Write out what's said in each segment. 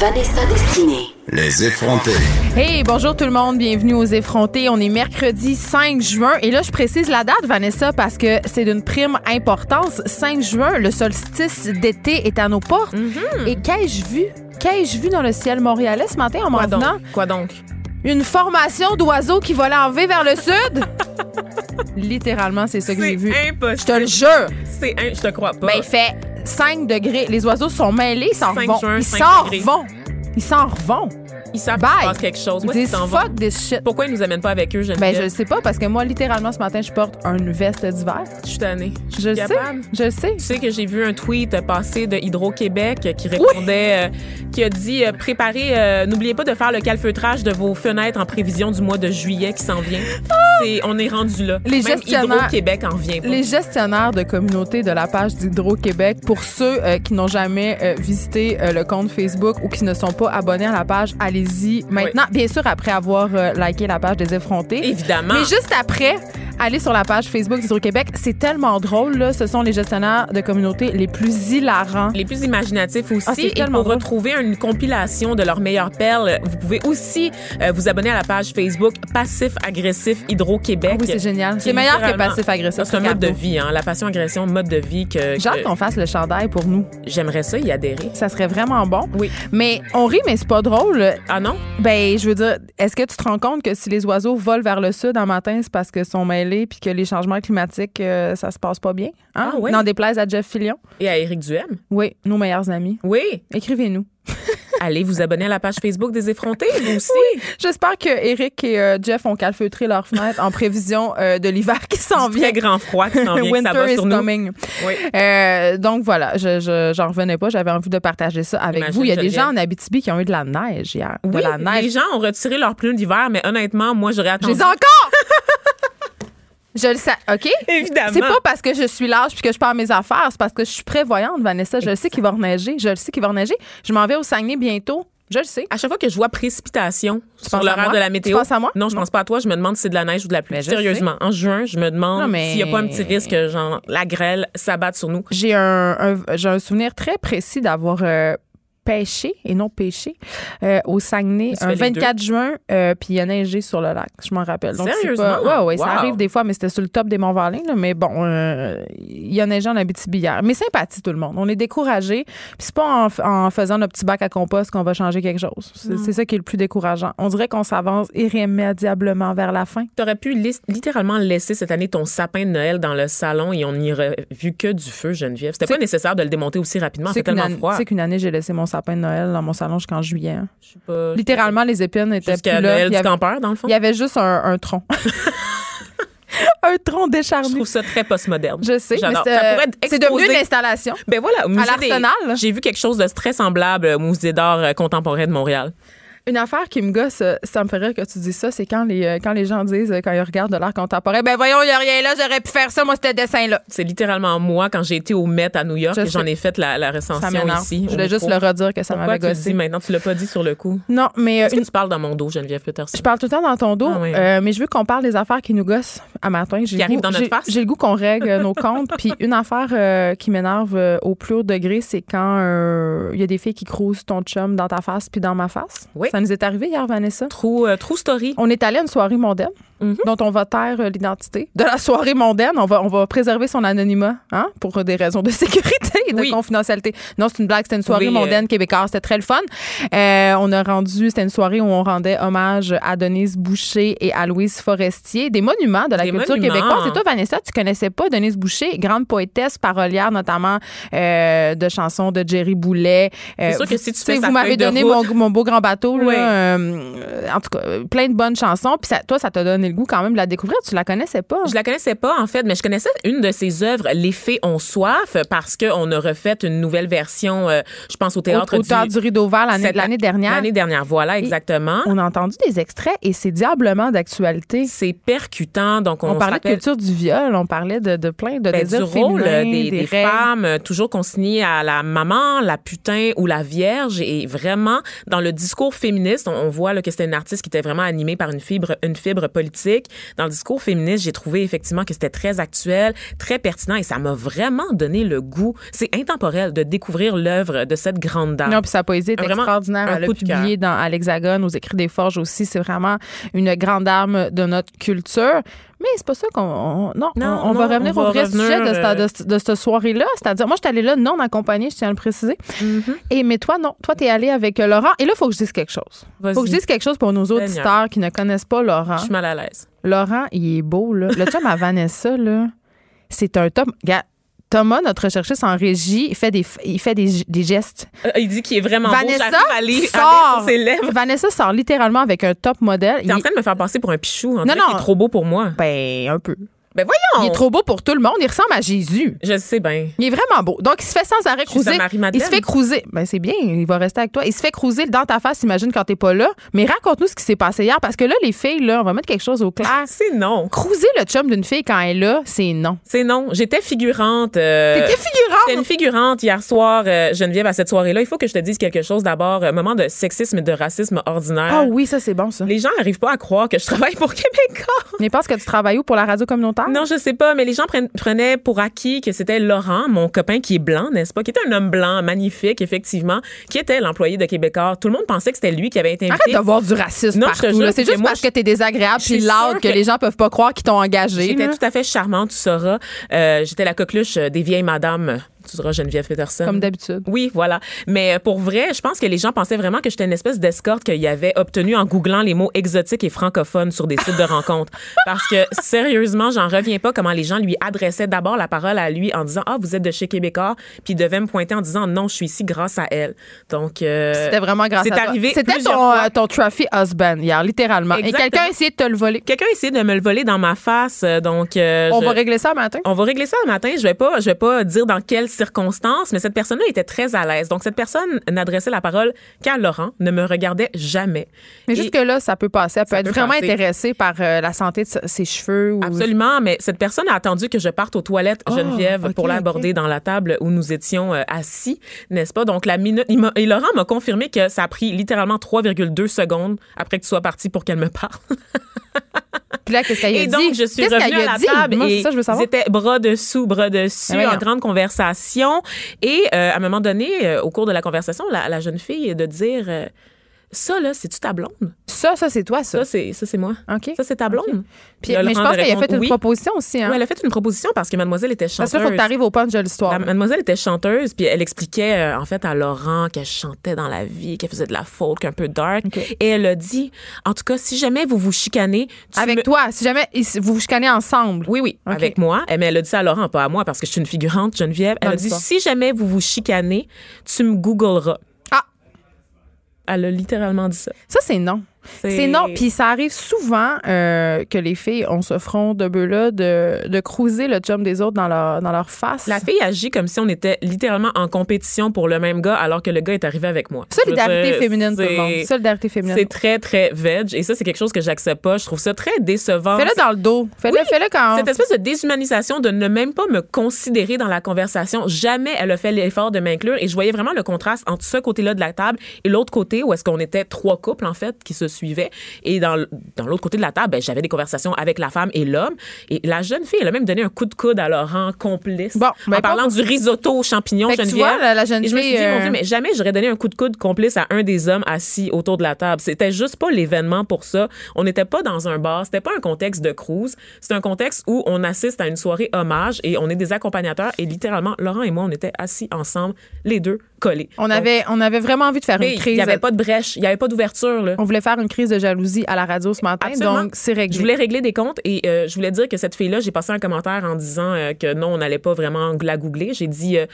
Vanessa Destinée. Les effrontés. Hey, bonjour tout le monde, bienvenue aux effrontés. On est mercredi 5 juin et là je précise la date Vanessa parce que c'est d'une prime importance. 5 juin, le solstice d'été est à nos portes. Et qu'ai-je vu? Qu'ai-je vu dans le ciel montréalais ce matin en m'en Quoi venant? donc? Quoi donc? Une formation d'oiseaux qui volaient en V vers le sud? Littéralement, c'est ça que j'ai vu. impossible. Je te le jure. C'est un... Je te crois pas. Ben, il fait 5 degrés. Les oiseaux sont mêlés, ils s'en 5 vont. juin, Ils 5 s'en degrés. vont. Ils s'en vont. Ils savent Bye. qu'il se passe quelque chose. Où est-ce This qu'ils s'en vont? fuck this shit. Pourquoi ils nous amènent pas avec eux, Geneviève? Ben, je le sais pas parce que moi, littéralement, ce matin, je porte une veste d'hiver. Je suis tannée. Je sais. Je sais. Tu sais que j'ai vu un tweet passer de Hydro-Québec qui répondait, euh, qui a dit euh, préparez, euh, n'oubliez pas de faire le calfeutrage de vos fenêtres en prévision du mois de juillet qui s'en vient. C'est- on est rendu là. Les Même gestionnaires- Hydro-Québec en vient pas. Les gestionnaires de communauté de la page d'Hydro-Québec, pour ceux qui n'ont jamais visité le compte Facebook ou qui ne sont pas abonnés à la page, maintenant. Bien sûr, après avoir euh, liké la page des effrontés. Évidemment. Mais juste après, allez sur la page Facebook d'Hydro-Québec. C'est tellement drôle, là. Ce sont les gestionnaires de communauté les plus hilarants. les plus imaginatifs aussi. Ah, et pour drôle. retrouver une compilation de leurs meilleures perles, vous pouvez aussi euh, vous abonner à la page Facebook Passif Agressif Hydro-Québec. Ah oui, c'est génial. C'est meilleur que littéralement- passif-agressif. C'est un mode de vie, hein. La passion-agression, mode de vie que, J'ai qu'on fasse le chandail pour nous. j'aimerais ça y adhérer. Ça serait vraiment bon. Oui. Mais on rit, mais c'est pas drôle. Ah non? Ben, je veux dire, est-ce que tu te rends compte que si les oiseaux volent vers le sud en matin, c'est parce qu'ils sont mêlés puis que les changements climatiques, euh, ça se passe pas bien? Hein? Ah oui? N'en déplaise à Jeff Fillion. Et à Éric Duhem? Oui, nos meilleurs amis. Oui. Écrivez-nous. Allez vous abonner à la page Facebook des effrontés, vous aussi. J'espère que Eric et euh, Jeff ont calfeutré leurs fenêtres en prévision euh, de l'hiver qui s'en vient. Grand froid qui s'en vient, que ça Winter va is sur nous. coming. Oui. Euh, donc voilà, je, je- j'en revenais pas. J'avais envie de partager ça avec Imagine, vous. Il y a des gens en Abitibi qui ont eu de la neige hier. de Oui, la neige. les gens ont retiré leurs pneus d'hiver, mais honnêtement, moi, j'aurais Je attendu. les ai encore! Je le sais. OK? Évidemment. C'est pas parce que je suis large puis que je pars mes affaires, c'est parce que je suis prévoyante, Vanessa. Je le sais qu'il va reneiger. Je le sais qu'il va reneiger. Je m'en vais au Saguenay bientôt. Je le sais. À chaque fois que je vois précipitation sur penses à l'horaire de la météo. Tu penses à moi? Non, je pense pas à toi. Je me demande si c'est de la neige ou de la pluie. Je Sérieusement, en juin, je me demande mais- s'il n'y a pas un petit risque que genre, la grêle s'abatte sur nous. J'ai un, un- j'ai un souvenir très précis d'avoir euh, pêché et non pêché euh, au Saguenay un fais les 24 juin, euh, puis il y a neigé sur le lac. Je m'en rappelle. Donc, c'est Sérieusement? Pas, ouais, ouais, ça arrive des fois, mais c'était sur le top des Monts-Valin. là, Mais bon, euh, il y a neigé en Abitibi hier. Mais sympathie, tout le monde. On est découragé. Puis c'est pas en, faisant notre petit bac à compost qu'on va changer quelque chose. C'est, c'est ça qui est le plus décourageant. On dirait qu'on s'avance irrémédiablement vers la fin. Tu aurais pu littéralement laisser cette année ton sapin de Noël dans le salon et on n'y aurait vu que du feu, Geneviève. C'était C'est- pas nécessaire de le démonter aussi rapidement. C'est tellement année, froid. sais qu'une année, j'ai laissé mon sapin de Noël dans mon salon jusqu'en juillet. hein. Je pas- Littéralement, les épines étaient Jusqu'à plus là. Noël Il y du avait- campeur, dans le fond? Il y avait juste un, un tronc. un tronc Je décharné. trouve ça très postmoderne. Je sais, mais J'adore. c'est, Ça pourrait être c'est devenu exposé- une installation. Ben voilà, au musée des- l'Arsenal. J'ai vu quelque chose de très semblable au musée d'art euh, contemporain de Montréal. Une affaire qui me gosse, euh, ça me fait rire que tu dis ça, c'est quand les, euh, quand les gens disent, euh, quand ils regardent de l'art contemporain, ben voyons, il n'y a rien là, j'aurais pu faire ça, moi, ce dessin-là. C'est littéralement moi quand j'ai été au Met à New York Je et j'en ai fait la, la recension ici. Je voulais juste le redire que ça m'avait tu gossé. dis maintenant? Tu l'as pas dit sur le coup. Non, mais euh, Est-ce une- que tu parles dans mon dos, Geneviève Peterson? Je parle tout le temps dans ton dos, Ah oui. euh, mais je veux qu'on parle des affaires qui nous gossent à matin. J'ai Qui le arrivent goût- dans notre face? J'ai le goût qu'on règle nos comptes. Puis une affaire euh, qui m'énerve euh, au plus haut degré, c'est quand euh, il y a des filles qui crousent ton chum dans ta face puis dans ma face. Oui. Ça nous est arrivé hier, Vanessa. True, euh, true story. On est allé à une soirée mondaine Mhm. dont on va taire euh, l'identité. De la soirée mondaine, on va, on va préserver son anonymat hein, pour des raisons de sécurité et de Oui. confidentialité. Non, c'est une blague, c'était une soirée euh, mondaine québécoise. C'était très le fun. On a rendu, c'était une soirée où on rendait hommage à Denise Boucher et à Louise Forestier, des monuments de la Des culture monuments. québécoise. Et toi, Vanessa, tu connaissais pas Denise Boucher, grande poétesse, parolière notamment de chansons de Jerry Boulet. C'est sûr que si tu sais, fais vous m'avez donné mon, mon beau grand bateau, là, là. Oui. Euh, en tout cas, euh, plein de bonnes chansons. Puis ça- toi, ça t'a donné le goût quand même de la découvrir. Tu la connaissais pas? Je la connaissais pas, en fait, mais je connaissais une de ses œuvres, Les Fées ont soif, parce qu'on a refait une nouvelle version, euh, je pense, au théâtre au, au Théâtre du Rideau Vert l'année dernière. L'année dernière, voilà, exactement. On a entendu des extraits et c'est diablement d'actualité. C'est percutant, donc on, On, parlait de culture du viol, on parlait de, de plein de Ben, du rôle des, des règles. femmes, toujours consignées à la maman, la putain ou la vierge. Et vraiment, dans le discours féministe, on, on voit là, que c'était une artiste qui était vraiment animée par une fibre, une fibre politique. Dans le discours féministe, j'ai trouvé effectivement que c'était très actuel, très pertinent et ça m'a vraiment donné le goût. C'est intemporel de découvrir l'œuvre de cette grande dame. Non, puis sa poésie est Vraiment, extraordinaire. Elle a publié dans, à l'Hexagone, aux Écrits des Forges aussi. C'est vraiment une grande arme de notre culture. Mais c'est pas ça qu'on. on- non, Non, on, on va revenir on au vrai revenir, sujet de, euh, cette, de, de cette soirée-là. C'est-à-dire, moi, je suis allée là non accompagnée, je tiens à le préciser. Et, mais toi, non. Toi, tu es allée avec euh, Laurent. Et là, il faut que je dise quelque chose. Vas-y. faut que je dise quelque chose pour nos Seigneur. auditeurs qui ne connaissent pas Laurent. Je suis mal à l'aise. Laurent, il est beau, là. Le chum à Vanessa, là, c'est un top. Regarde, Thomas, notre recherchiste en régie, il fait des, il fait des, des gestes. Euh, il dit qu'il est vraiment Vanessa beau. À à sort. ses lèvres. Vanessa sort littéralement avec un top modèle. T'es en Il- train de me faire passer pour un pichou. On Non, non. qu'il est trop beau pour moi. Ben, un peu. Ben voyons! Il est trop beau pour tout le monde. Il ressemble à Jésus. Je sais bien. Il est vraiment beau. Donc, il se fait sans arrêt cruiser. Il se fait cruiser. Ben, c'est bien. Il va rester avec toi. Il se fait cruiser dans ta face, imagine, quand t'es pas là. Mais raconte-nous ce qui s'est passé hier. Parce que là, les filles, là, on va mettre quelque chose au clair. C'est non. Cruiser le chum d'une fille quand elle est là, c'est non. C'est non. J'étais figurante. euh, T'étais figurante? J'étais une figurante hier soir, euh, Geneviève, à cette soirée-là. Il faut que je te dise quelque chose d'abord. Un moment de sexisme et de racisme ordinaire. Ah oui, ça, c'est bon, ça. Les gens n'arrivent pas à croire que je travaille pour Québécois. Mais pense que tu travailles où? Pour la radio communautaire? Non, je sais pas, mais les gens prenaient pour acquis que c'était Laurent, mon copain qui est blanc, n'est-ce pas, qui était un homme blanc, magnifique, effectivement, qui était l'employé de Québécois. Tout le monde pensait que c'était lui qui avait été invité. Arrête de voir du racisme Non, partout. C'est juste moi, parce que t'es désagréable puis loud que que- les gens peuvent pas croire qu'ils t'ont engagé. J'étais tout à fait charmante, tu sauras. Euh, J'étais la coqueluche des vieilles madames. Tu sauras Geneviève Peterson. Comme d'habitude. Oui, voilà. Mais euh, pour vrai, je pense que les gens pensaient vraiment que j'étais une espèce d'escorte qu'il avait obtenu en googlant les mots exotiques et francophones sur des sites de rencontres. Parce que sérieusement, j'en reviens pas comment les gens lui adressaient d'abord la parole à lui en disant ah vous êtes de chez Québécois, puis il devait me pointer en disant non je suis ici grâce à elle. Donc euh, C'était vraiment grâce c'est à toi. arrivé C'était ton, euh, ton trophy husband hier, littéralement. Et quelqu'un a essayé de te le voler. Quelqu'un a essayé de me le voler dans ma face, euh, donc euh, On je- va régler ça matin. On va régler ça le matin. Je vais pas, je vais pas dire dans quelles circonstances, mais cette personne-là était très à l'aise. Donc cette personne n'adressait la parole qu'à Laurent, ne me regardait jamais. Mais Et- jusque-là, ça peut passer. Elle peut être peut vraiment passer. intéressée par euh, la santé de ses cheveux. Ou... Absolument, mais cette personne a attendu que je parte aux toilettes, Oh, Geneviève, pour l'aborder dans la table où nous étions euh, assis, n'est-ce pas? Donc, la minute. et Laurent m'a confirmé que ça a pris littéralement 3,2 secondes après que tu sois parti pour qu'elle me parle. Puis là, qu'est-ce qu'elle a Et dit? donc, je suis revenue à la dit? table Moi, et ça, je veux ils étaient bras dessous, bras dessus, voyons. en grande conversation. Et euh, à un moment donné, euh, au cours de la conversation, la, la jeune fille de dire euh, ça là, c'est tu ta blonde? Ça, ça, c'est toi, ça. Ça c'est ça c'est moi. OK. Ça c'est ta blonde? Puis, mais je pense qu'elle a fait une oui. proposition aussi. Hein? Oui, elle a fait une proposition parce que mademoiselle était Parce chanteuse. qu'il faut que tu arrives au punch de l'histoire. Mademoiselle était chanteuse, puis elle expliquait euh, en fait à Laurent qu'elle chantait dans la vie, qu'elle faisait de la folk un peu dark. Et elle a dit, en tout cas, si jamais vous vous chicanez, Avec me- toi, si jamais vous vous chicanez ensemble. Oui, oui, avec moi. Eh, Mais elle a dit ça à Laurent, pas à moi, parce que je suis une figurante, Geneviève. Elle Dans a dit, si jamais vous vous chicanez, tu me googleras. Elle a littéralement dit ça. Ça, c'est non. C'est non. Puis ça arrive souvent euh, que les filles ont ce front de bœuf-là de, de cruiser le chum des autres dans leur, dans leur face. La fille agit comme si on était littéralement en compétition pour le même gars, alors que le gars est arrivé avec moi. Solidarité dire, féminine, tout le c'est- monde. Solidarité féminine. C'est très, très veg. Et ça, c'est quelque chose que j'accepte pas. Je trouve ça très décevant. Fais-le dans le dos. Fais-le Oui, fais-le quand. Cette espèce de déshumanisation de ne même pas me considérer dans la conversation. Jamais elle a fait l'effort de m'inclure. Et je voyais vraiment le contraste entre ce côté-là de la table et l'autre côté où est-ce qu'on était trois couples, en fait, qui se suivaient. Et dans, dans l'autre côté de la table, ben, j'avais des conversations avec la femme et l'homme. Et la jeune fille, elle a même donné un coup de coude à Laurent complice. Bon, ben, en parlant pas- du risotto aux champignons, Fait que tu Geneviève. vois, la- la jeune et je me suis fille, dit, mon euh, Dieu, mais jamais j'aurais donné un coup de coude complice à un des hommes assis autour de la table. C'était juste pas l'événement pour ça. On n'était pas dans un bar. C'était pas un contexte de cruise. C'était un contexte où on assiste à une soirée hommage et on est des accompagnateurs. Et littéralement, Laurent et moi, on était assis ensemble, les deux, collé. On Donc, avait, on avait vraiment envie de faire une crise. Il n'y avait pas de brèche, il n'y avait pas d'ouverture. là. On voulait faire une crise de jalousie à la radio ce matin, Absolument. donc c'est réglé. Je voulais régler des comptes et euh, je voulais dire que cette fille-là, j'ai passé un commentaire en disant euh, que non, on n'allait pas vraiment la googler. J'ai dit, euh,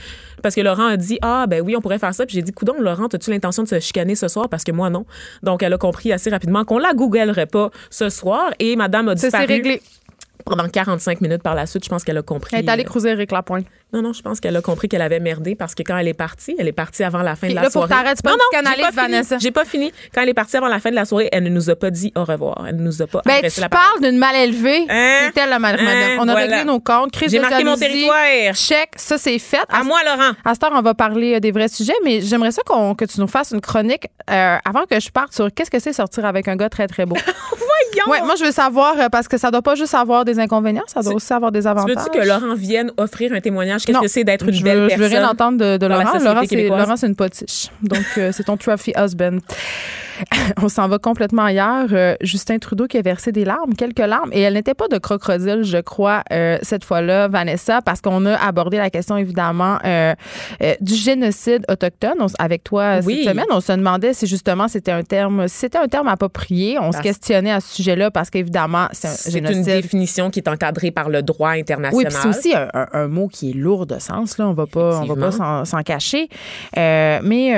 parce que Laurent a dit, ah, ben oui, on pourrait faire ça. Puis j'ai dit, coudon, Laurent, as-tu l'intention de se chicaner ce soir? Parce que moi, non. Donc, elle a compris assez rapidement qu'on la googlerait pas ce soir et madame a Ça, disparu c'est réglé. Pendant 45 minutes par la suite. Je pense qu'elle a compris. Elle est allée euh, cruiser Eric Lapointe. non, non, je pense qu'elle a compris qu'elle avait merdé parce que quand elle est partie, elle est partie avant la fin Puis de la là, faut que soirée. c'est pas non, non, j'ai pas fini. Vanessa. J'ai pas fini. Quand elle est partie avant la fin de la soirée, elle ne nous a pas dit au revoir. Elle ne nous a pas Ben, tu la parles d'une mal élevée. Hein? C'est elle la mal Hein? On a Voilà. réglé nos comptes. Crise J'ai marqué mon territoire. Check, ça c'est fait. À moi, Laurent. À cette heure, on va parler euh, des vrais sujets, mais j'aimerais ça qu'on, que tu nous fasses une chronique euh, avant que je parte sur qu'est-ce que c'est sortir avec un gars très, très beau. Ouais, moi, je veux savoir, euh, parce que ça doit pas juste avoir des inconvénients, ça doit aussi avoir des Tu avantages. veux-tu que Laurent vienne offrir un témoignage? Qu'est-ce que c'est d'être une je belle veux, personne? Je veux rien entendre de, de la Laurent. Laurent, c'est une potiche. Donc, euh, c'est ton trophy husband. On s'en va complètement ailleurs. Euh, Justin Trudeau qui a versé des larmes, quelques larmes, et elle n'était pas de crocodile, je crois, euh, cette fois-là, Vanessa, parce qu'on a abordé la question, évidemment, euh, du génocide autochtone On avec toi Oui. cette semaine. On se demandait si justement c'était un terme, si c'était un terme approprié. On se questionnait à ce sujet-là parce qu'évidemment, c'est un C'est une génocide. définition qui est encadrée par le droit international. Oui, puis c'est aussi un, un- un mot qui est lourd de sens, là. On va pas, on va pas s'en, cacher. Mais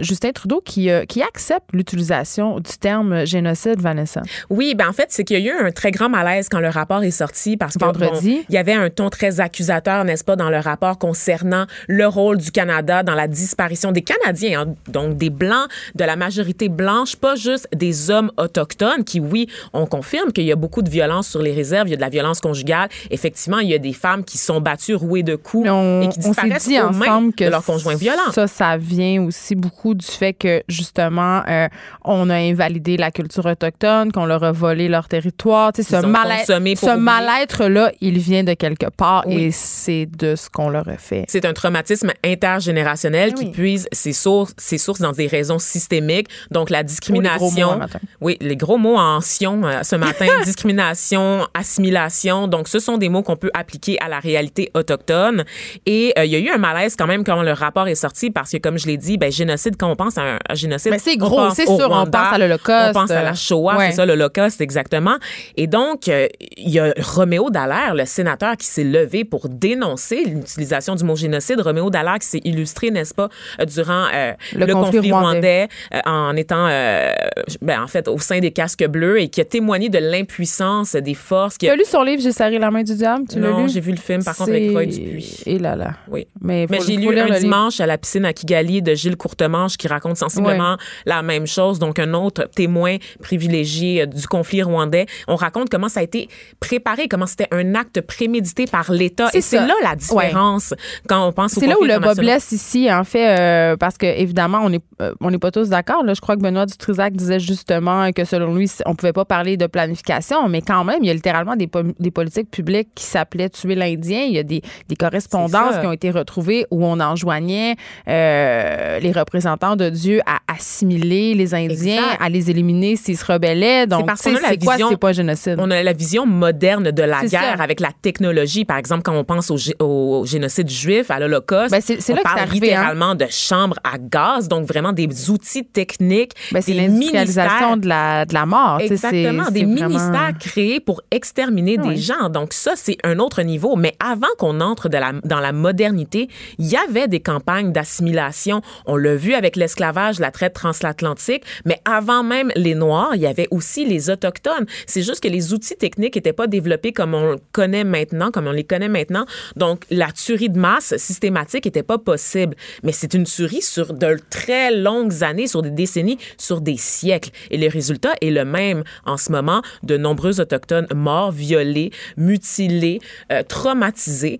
Justin Trudeau qui, qui accepte l'utilisation du terme génocide, Vanessa? Oui, ben en fait, c'est qu'il y a eu un très grand malaise quand le rapport est sorti parce que Vendredi. il y avait un ton très accusateur, n'est-ce pas, dans le rapport concernant le rôle du Canada dans la disparition des Canadiens, hein, donc des blancs, de la majorité blanche, pas juste des hommes autochtones qui, oui, on confirme qu'il y a beaucoup de violence sur les réserves, il y a de la violence conjugale. Effectivement, il y a des femmes qui sont battues, rouées de coups on, et qui disparaissent dit aux mains ensemble que de leur conjoint violent. ça, ça vient aussi beaucoup du fait que, justement, euh, on a invalidé la culture autochtone, qu'on leur a volé leur territoire. Tu sais, ce mal-être-là, il vient de quelque part Oui. et c'est de ce qu'on leur a fait. C'est un traumatisme intergénérationnel Eh qui puise ses sources, ses sources dans des raisons systémiques. Donc, la Oh, les discrimination. gros un. Oui, les gros mots en sion euh, ce matin. discrimination, assimilation. Donc, ce sont des mots qu'on peut appliquer à la réalité autochtone. Et euh, il y a eu un malaise quand même quand le rapport est sorti parce que, comme je l'ai dit, ben, génocide, quand on pense à un à génocide, Mais c'est on gros, c'est on pense à l'Holocauste. On pense à la Shoah, Ouais. c'est ça, l'Holocauste, exactement. Et donc, euh, il y a Roméo Dallaire, le sénateur, qui s'est levé pour dénoncer l'utilisation du mot génocide. Roméo Dallaire qui s'est illustré, n'est-ce pas, euh, durant euh, Le le, conflit conflit, rwandais. euh, en étant, ben, en fait, au sein des casques bleus et qui a témoigné de l'impuissance des forces. Qui Tu as lu son livre J'ai serré la main du diable? Tu l'as non, lu? j'ai vu le film, par contre, C'est- Roy Dupuis. Et là là. Oui. Mais, j'ai lu un dimanche à la piscine à Kigali de Gilles Courtemanche qui raconte sensiblement la même chose. Donc, un autre témoin privilégié euh, du conflit rwandais. On raconte comment ça a été préparé, comment c'était un acte prémédité par l'État. C'est Et c'est là la différence quand on pense au C'est là où le bas blesse ici, en fait, euh, parce que évidemment, on n'est euh, on pas tous d'accord. Je crois que Benoît Dutrisac disait justement que selon lui, on pouvait pas parler de planification, mais quand même, il y a littéralement des, po- des politiques publiques qui s'appelaient tuer l'Indien. Il y a des, des correspondances qui ont été retrouvées où on enjoignait euh, les représentants de Dieu à assimiler les Indiens, Exact. à les éliminer s'ils se rebellaient. Donc, c'est quoi, c'est pas génocide? On a la vision moderne de la guerre ça. avec la technologie. Par exemple, quand on pense au, gé- au génocide juif, à l'Holocauste, Ben, c'est- on là que parle arrivé, hein. littéralement de chambres à gaz, donc vraiment des outils techniques, Ben, c'est des ministères de la, de la mort. Exactement, des vraiment- ministères créés pour exterminer Oui. des gens. Donc ça, c'est un autre niveau. Mais avant qu'on entre de la, dans la modernité, il y avait des campagnes d'assimilation. On l'a vu avec l'esclavage, la traite transatlantique. Mais avant même les Noirs, il y avait aussi les Autochtones. C'est juste que les outils techniques n'étaient pas développés comme on le connaît maintenant, comme on les connaît maintenant. Donc la tuerie de masse systématique n'était pas possible. Mais c'est une tuerie sur de très longues années, sur des décennies, sur des siècles. Et le résultat est le même en ce moment. De nombreux Autochtones morts, violés, mutilés, euh, traumatisés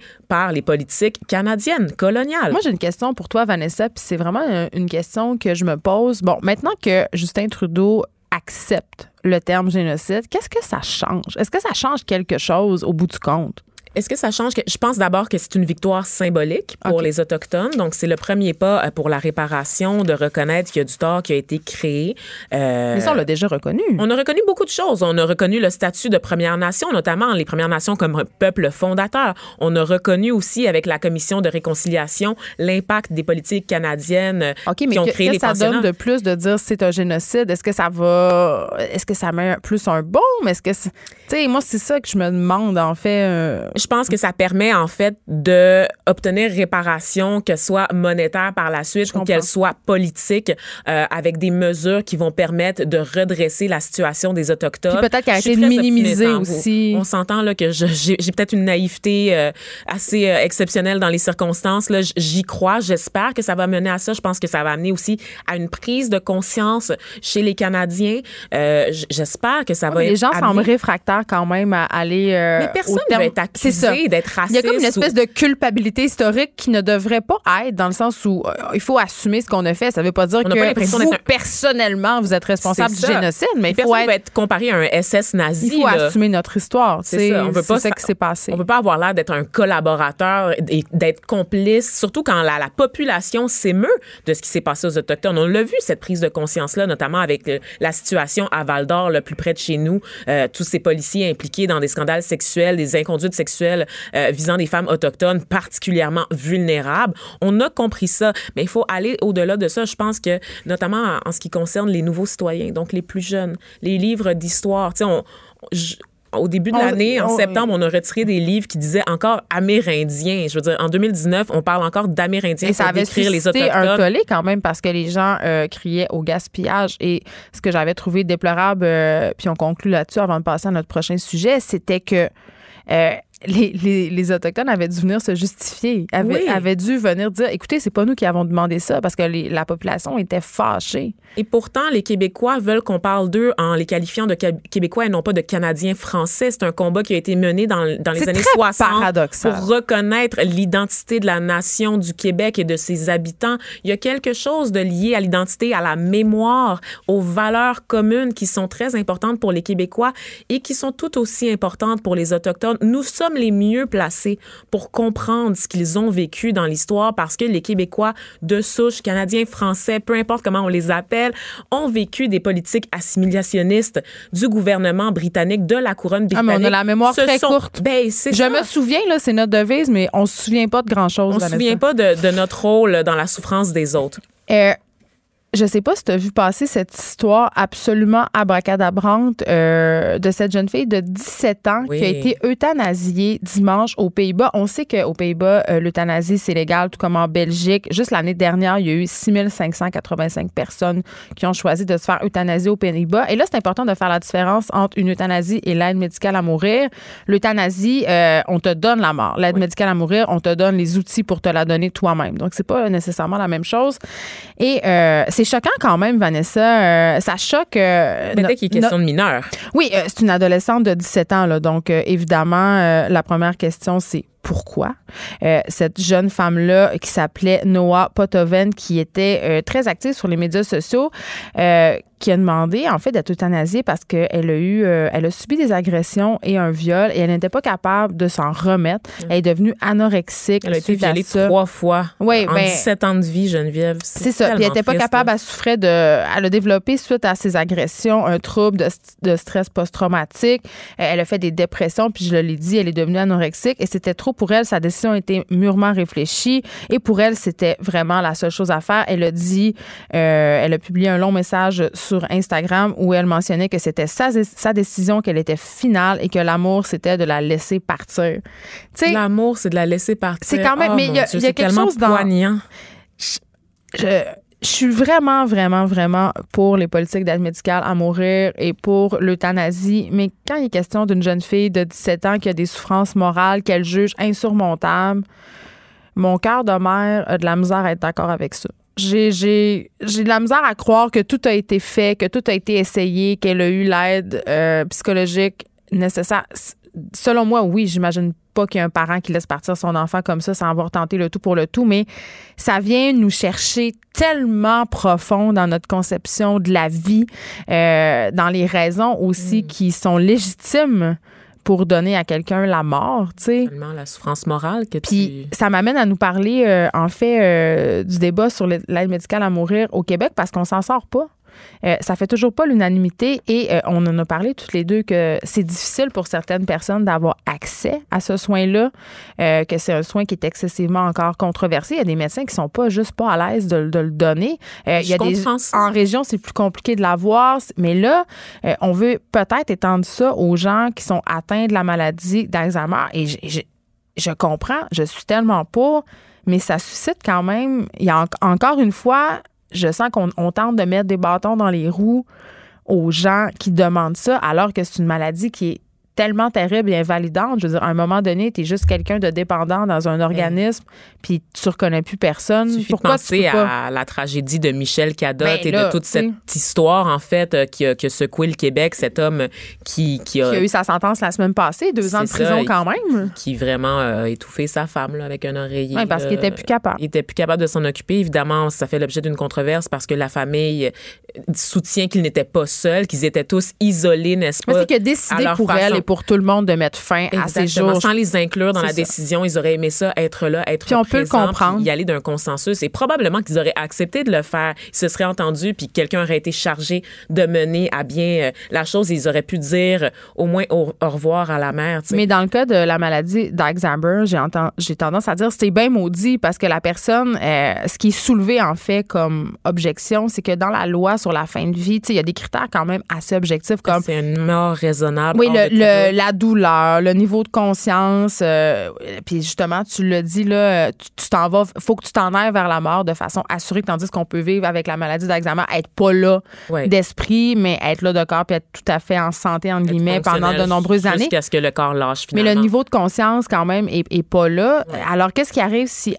les politiques canadiennes, coloniales. Moi, j'ai une question pour toi, Vanessa, puis c'est vraiment une question que je me pose. Bon, maintenant que Justin Trudeau accepte le terme génocide, qu'est-ce que ça change? Est-ce que ça change quelque chose au bout du compte? Est-ce que ça change? Que, je pense d'abord que c'est une victoire symbolique pour les Autochtones. Donc, c'est le premier pas euh, pour la réparation, de reconnaître qu'il y a du tort qui a été créé. Euh, Mais ça, on l'a déjà reconnu. on a reconnu beaucoup de choses. On a reconnu le statut de Première Nation, notamment les Premières Nations comme un peuple fondateur. On a reconnu aussi avec la commission de réconciliation l'impact des politiques canadiennes euh, OK, mais qui ont que- créé les que ça donne de plus de dire c'est un génocide? Est-ce que ça va. Est-ce que ça met plus un baume? Est-ce que. c'est- Tu sais, moi, c'est ça que je me demande, en fait. euh, Je pense que ça permet en fait de obtenir réparation, que soit monétaire par la suite ou comprends. qu'elle soit politique, euh, avec des mesures qui vont permettre de redresser la situation des autochtones. Puis peut-être qu'elle a Je suis été très minimisée optimiste, hein. aussi. On s'entend là que je- j'ai j'ai peut-être une naïveté euh, assez euh, exceptionnelle dans les circonstances. Là, j'y crois. J'espère que ça va mener à ça. Je pense que ça va amener aussi à une prise de conscience chez les Canadiens. Euh, J'espère que ça va les gens amené- semblent réfractaires quand même à aller. euh, Mais personne au ne terme- va être ça. Accusé d'être Il y a comme une ou- espèce de culpabilité historique qui ne devrait pas être dans le sens où euh, il faut assumer ce qu'on a fait. Ça ne veut pas dire On que vous, d'être un- personnellement, vous êtes responsable du génocide, mais il faut, ne être- être comparé à un SS nazi. il faut là. assumer notre histoire. C'est ça. On veut pas ça qui s'est passé. On veut pas avoir l'air d'être un collaborateur et d'être complice, surtout quand la, la population s'émeut de ce qui s'est passé aux Autochtones. On l'a vu, cette prise de conscience-là, notamment avec euh, la situation à Val d'Or, le plus près de chez nous, euh, tous ces policiers impliqués dans des scandales sexuels, des inconduites sexuelles euh, visant des femmes autochtones particulièrement vulnérables. On a compris ça, mais il faut aller au-delà de ça. Je pense que, notamment en, en ce qui concerne les nouveaux citoyens, donc les plus jeunes, les livres d'histoire, tu sais, on, je- au début de l'année, en septembre, on a retiré des livres qui disaient encore amérindiens. Je veux dire, en 2019, on parle encore d'amérindiens Et ça avait décrire les un tollé quand même parce que les gens euh, criaient au gaspillage. Et ce que j'avais trouvé déplorable, euh, puis on conclut là-dessus avant de passer à notre prochain sujet, c'était que euh, les, les- les Autochtones avaient dû venir se justifier, avaient, Oui. avaient dû venir dire, écoutez, c'est pas nous qui avons demandé ça parce que les- la population était fâchée. Et pourtant, les Québécois veulent qu'on parle d'eux en les qualifiant de Qué- Québécois et non pas de Canadiens français. C'est un combat qui a été mené dans, dans les années très 60 paradoxal. pour reconnaître l'identité de la nation du Québec et de ses habitants. Il y a quelque chose de lié à l'identité, à la mémoire, aux valeurs communes qui sont très importantes pour les Québécois et qui sont tout aussi importantes pour les Autochtones. Nous sommes les mieux placés pour comprendre ce qu'ils ont vécu dans l'histoire parce que les Québécois de souche, Canadiens, Français, peu importe comment on les appelle, ont vécu des politiques assimilationnistes du gouvernement britannique, de la couronne Ah, mais britannique. on a la mémoire Ce très sont- courte. Ben, Je ça. me souviens, là, c'est notre devise, mais on se souvient pas de grand-chose. On se Vanessa. souvient pas de, de notre rôle dans la souffrance des autres. Euh, je sais pas si tu as vu passer cette histoire absolument abracadabrante euh, de cette jeune fille de 17 ans Oui. qui a été euthanasiée dimanche aux Pays-Bas. On sait qu'aux Pays-Bas, euh, l'euthanasie, c'est légal, tout comme en Belgique. Juste l'année dernière, il y a eu 6585 personnes qui ont choisi de se faire euthanasier aux Pays-Bas. Et là, c'est important de faire la différence entre une euthanasie et l'aide médicale à mourir. L'euthanasie, euh, on te donne la mort. L'aide médicale à mourir, on te donne les outils pour te la donner toi-même. Donc, c'est pas nécessairement la même chose. Et euh, c'est choquant quand même, Vanessa. Euh, ça choque. euh, Peut-être no- qu'il est question de mineurs. oui, euh, c'est une adolescente de 17 ans, là, donc euh, évidemment, la première question, c'est pourquoi Euh, cette jeune femme-là qui s'appelait Noah Potoven, qui était euh, très active sur les médias sociaux, euh, qui a demandé en fait d'être euthanasiée parce qu'elle a eu, euh, elle a subi des agressions et un viol et elle n'était pas capable de s'en remettre. Elle est devenue anorexique Elle a été à violée trois fois Oui, en ben- 17 ans de vie, Geneviève. C'est ça. Puis elle n'était pas capable, là. elle souffrait de. Elle a développé, suite à ses agressions, un trouble de, de stress post-traumatique. Elle a fait des dépressions, puis je l'ai dit, elle est devenue anorexique et c'était trop pour elle. Sa décision a été mûrement réfléchie et pour elle, c'était vraiment la seule chose à faire. Elle a dit, euh, elle a publié un long message sur Instagram où elle mentionnait que c'était sa, sa décision, qu'elle était finale et que l'amour, c'était de la laisser partir. L'amour, c'est de la laisser partir. C'est quand même- Oh, mais il y a- y quelque chose dans- poignant. je, je suis vraiment, vraiment, vraiment pour les politiques d'aide médicale à mourir et pour l'euthanasie. Mais quand il est question d'une jeune fille de 17 ans qui a des souffrances morales qu'elle juge insurmontables, mon cœur de mère a de la misère à être d'accord avec ça. J'ai, j'ai, j'ai de la misère à croire que tout a été fait, que tout a été essayé, qu'elle a eu l'aide euh, psychologique nécessaire. Selon moi, oui, j'imagine pas qu'il y a un parent qui laisse partir son enfant comme ça sans avoir tenté le tout pour le tout, mais ça vient nous chercher tellement profond dans notre conception de la vie, euh, dans les raisons aussi qui sont légitimes pour donner à quelqu'un la mort, tu sais. Tellement la souffrance morale que Puis tu... ça m'amène à nous parler, euh, en fait, euh, du débat sur l'aide médicale à mourir au Québec parce qu'on s'en sort pas. Euh, ça fait toujours pas l'unanimité et euh, on en a parlé toutes les deux que c'est difficile pour certaines personnes d'avoir accès à ce soin-là, euh, que c'est un soin qui est excessivement encore controversé. Il y a des médecins qui sont pas juste pas à l'aise de, de le donner. Euh, il y a des en région c'est plus compliqué de l'avoir, mais là on veut peut-être étendre ça aux gens qui sont atteints de la maladie d'Alzheimer et je comprends, je suis tellement pas, mais ça suscite quand même. Il y a en- encore une fois, je sens qu'on on tente de mettre des bâtons dans les roues aux gens qui demandent ça, alors que c'est une maladie qui est tellement terrible et invalidante. Je veux dire, à un moment donné, tu es juste quelqu'un de dépendant dans un organisme, puis tu reconnais plus personne. Suffit Pourquoi de tu penser pas? à la tragédie de Michel Cadotte Ben et là, de toute cette histoire, en fait, euh, qui, a, qui a secoué le Québec, cet homme qui, qui a, Qui a eu sa sentence la semaine passée, deux ans de prison ça, quand même. qui vraiment a étouffé sa femme là, avec un oreiller. Oui, parce qu'il était plus capable. Il était plus capable de s'en occuper. Évidemment, ça fait l'objet d'une controverse parce que la famille euh, soutient qu'il n'était pas seul, qu'ils étaient tous isolés, n'est-ce Mais pas? c'est décidé leur pour elle pour tout le monde de mettre fin à ces jours. Sans les inclure dans la ça. décision, ils auraient aimé ça, être là, être Puis on peut le comprendre. y aller d'un consensus. Et probablement qu'ils auraient accepté de le faire. Ils se seraient entendus, puis quelqu'un aurait été chargé de mener à bien euh, la chose. Et ils auraient pu dire euh, au moins au, au revoir à la mère. Mais dans le cas de la maladie d'Alzheimer, j'ai j'ai tendance à dire c'est bien maudit parce que la personne, euh, ce qui est soulevé en fait comme objection, c'est que dans la loi sur la fin de vie, il y a des critères quand même assez objectifs comme c'est une mort raisonnable. oui, le- doute. la douleur, le niveau de conscience, euh, puis justement, tu l'as dit là, tu t'en vas, faut que tu t'en ailles vers la mort de façon assurée, tandis qu'on peut vivre avec la maladie d'Alzheimer, être pas là Ouais. d'esprit, mais être là de corps, puis être tout à fait en santé entre guillemets pendant de nombreuses années. Jusqu'à ce que le corps lâche Mais finalement. le niveau de conscience, quand même, est, est pas là. Alors, qu'est-ce qui arrive si.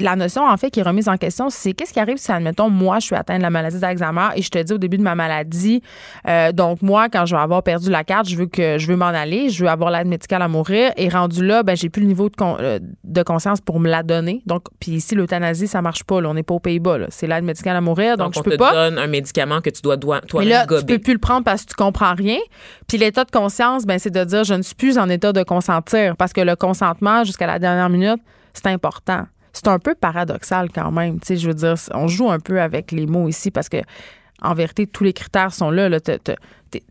La notion, en fait, qui est remise en question, c'est qu'est-ce qui arrive si, admettons, moi, je suis atteinte de la maladie d'Alzheimer et je te dis au début de ma maladie, euh, donc moi, quand je vais avoir perdu la carte, je veux que je veux m'en aller, je veux avoir l'aide médicale à mourir et rendu là, ben j'ai plus le niveau de, con- euh, de conscience pour me la donner. Donc, puis ici, l'euthanasie, ça marche pas. Là, on n'est pas aux Pays-Bas. C'est l'aide médicale à mourir, donc, Donc, je on peux te pas. donne un médicament que tu dois toi-même là, tu peux plus le prendre parce que tu comprends rien. Puis l'état de conscience, ben, c'est de dire je ne suis plus en état de consentir parce que le consentement jusqu'à la dernière minute, c'est important. C'est un peu paradoxal quand même. Tu sais, je veux dire, on joue un peu avec les mots ici parce que en vérité, tous les critères sont là. là.